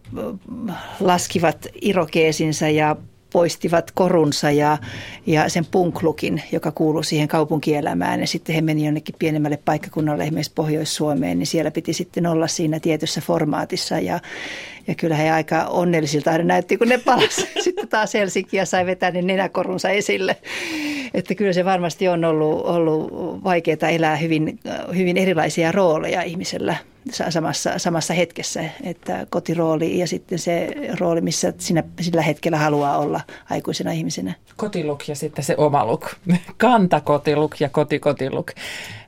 laskivat irokeesinsa ja poistivat korunsa ja, ja sen punklukin, joka kuuluu siihen kaupunkielämään. Ja sitten he meni jonnekin pienemmälle paikkakunnalle, esimerkiksi Pohjois-Suomeen, niin siellä piti sitten olla siinä tietyssä formaatissa. Ja, ja kyllä he aika onnellisilta aina näytti, kun ne palasi sitten taas ja sai vetää ne nenäkorunsa esille. Että kyllä se varmasti on ollut, ollut vaikeaa elää hyvin, hyvin erilaisia rooleja ihmisellä samassa, samassa hetkessä, että kotirooli ja sitten se rooli, missä sinä sillä hetkellä haluaa olla aikuisena ihmisenä. Kotiluk ja sitten se oma luk. Kantakotiluk ja kotikotiluk.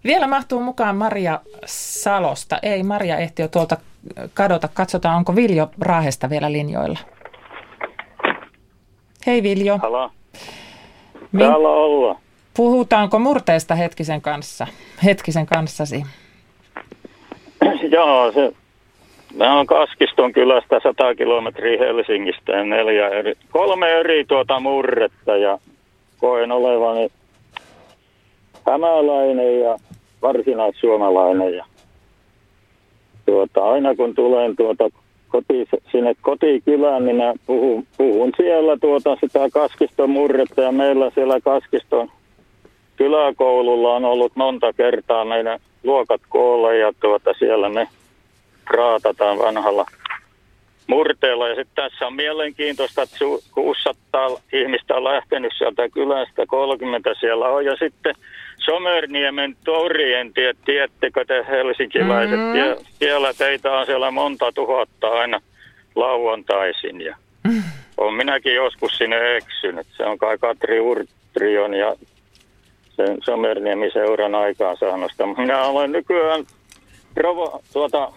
Vielä mahtuu mukaan Maria Salosta. Ei, Maria ehti jo tuolta kadota. Katsotaan, onko Viljo Raahesta vielä linjoilla. Hei Viljo. Halo. Täällä ollaan. Puhutaanko murteesta hetkisen kanssa, hetkisen kanssasi? Joo, se, mä on Kaskiston kylästä 100 kilometriä Helsingistä ja neljä eri, kolme eri tuota murretta ja koen olevani hämäläinen ja varsinaissuomalainen ja tuota, aina kun tulen tuota koti, sinne kotikylään, niin puhun, puhun siellä tuota sitä Kaskiston murretta ja meillä siellä Kaskiston kyläkoululla on ollut monta kertaa meidän luokat koolla ja tuota siellä me raatataan vanhalla murteella. Ja sitten tässä on mielenkiintoista, että 600 ihmistä on lähtenyt sieltä kylästä, 30 siellä on. Ja sitten Somerniemen torien, tiedättekö te helsinkiläiset, mm-hmm. siellä teitä on siellä monta tuhatta aina lauantaisin. Ja mm. on minäkin joskus sinne eksynyt. Se on kai Katri Urtrion ja sen Somerniemi-seuran aikaansaannosta. Minä olen nykyään Provo, tuota,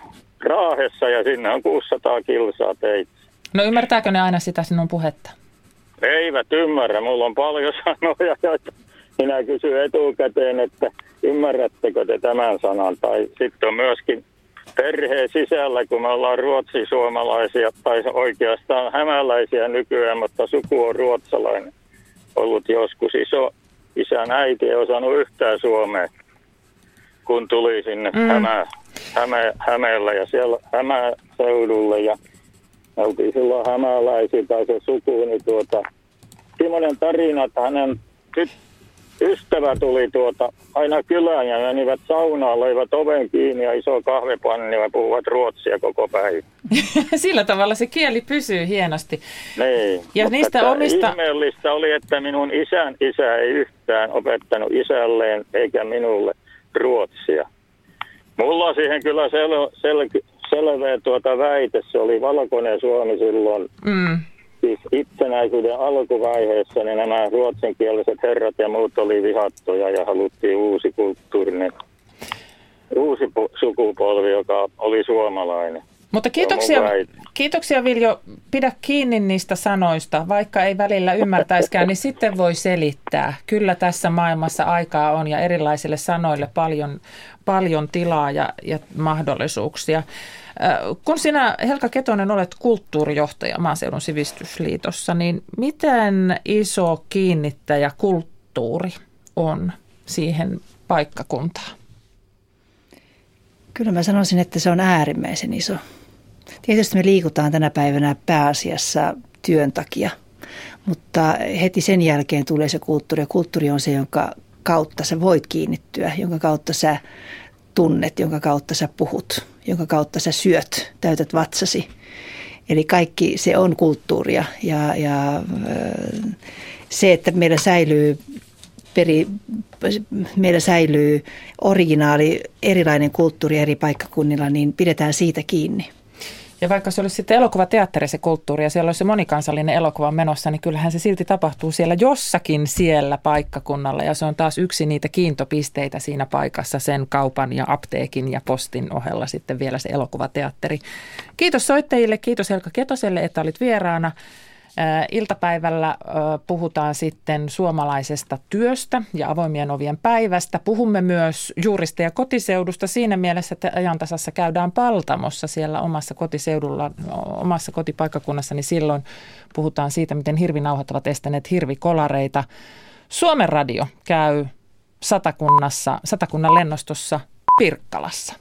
Raahessa ja sinne on 600 kilsaa teitä. No ymmärtääkö ne aina sitä sinun puhetta? Eivät ymmärrä. Mulla on paljon sanoja, joita minä kysyn etukäteen, että ymmärrättekö te tämän sanan. Tai sitten on myöskin perheen sisällä, kun me ollaan ruotsisuomalaisia tai oikeastaan hämäläisiä nykyään, mutta suku on ruotsalainen ollut joskus iso isän äiti ei osannut yhtään suomea, kun tuli sinne mm. Hämä, Häme, Hämeellä ja siellä Hämäseudulle ja me oltiin silloin hämäläisiä tai se suku, niin tuota, semmoinen tarina, että hänen tyt- ystävä tuli tuota aina kylään ja menivät saunaan, löivät oven kiinni ja iso kahvipanni ja puhuvat ruotsia koko päivä. Sillä tavalla se kieli pysyy hienosti. Niin, Ja mutta niistä omista- Ihmeellistä oli, että minun isän isä ei yhtään opettanut isälleen eikä minulle ruotsia. Mulla on siihen kyllä sel- sel- selvä tuota väite, se oli valkoinen Suomi silloin Mm. Siis itsenäisyyden alkuvaiheessa, niin nämä ruotsinkieliset herrat ja muut oli vihattuja ja haluttiin uusi kulttuurinen, uusi sukupolvi, joka oli suomalainen. Mutta kiitoksia, kiitoksia Viljo. Pidä kiinni niistä sanoista. Vaikka ei välillä ymmärtäiskään, niin sitten voi selittää. Kyllä tässä maailmassa aikaa on ja erilaisille sanoille paljon, paljon tilaa ja, ja mahdollisuuksia. Kun sinä, Helka Ketonen, olet kulttuurijohtaja Maaseudun sivistysliitossa, niin miten iso kiinnittäjä kulttuuri on siihen paikkakuntaan? Kyllä mä sanoisin, että se on äärimmäisen iso. Tietysti me liikutaan tänä päivänä pääasiassa työn takia, mutta heti sen jälkeen tulee se kulttuuri. Ja kulttuuri on se, jonka kautta sä voit kiinnittyä, jonka kautta sä tunnet, jonka kautta sä puhut, jonka kautta sä syöt, täytät vatsasi. Eli kaikki se on kulttuuria ja, ja ö, se, että meillä säilyy peri, meillä säilyy originaali, erilainen kulttuuri eri paikkakunnilla, niin pidetään siitä kiinni. Ja vaikka se olisi sitten elokuvateatteri se kulttuuri ja siellä olisi se monikansallinen elokuva menossa, niin kyllähän se silti tapahtuu siellä jossakin siellä paikkakunnalla. Ja se on taas yksi niitä kiintopisteitä siinä paikassa sen kaupan ja apteekin ja postin ohella sitten vielä se elokuvateatteri. Kiitos soittajille, kiitos Helka Ketoselle, että olit vieraana. Iltapäivällä puhutaan sitten suomalaisesta työstä ja avoimien ovien päivästä. Puhumme myös juurista ja kotiseudusta siinä mielessä, että ajantasassa käydään Paltamossa siellä omassa kotiseudulla, omassa kotipaikkakunnassa, niin silloin puhutaan siitä, miten hirvinauhat ovat estäneet hirvikolareita. Suomen radio käy satakunnassa, satakunnan lennostossa Pirkkalassa.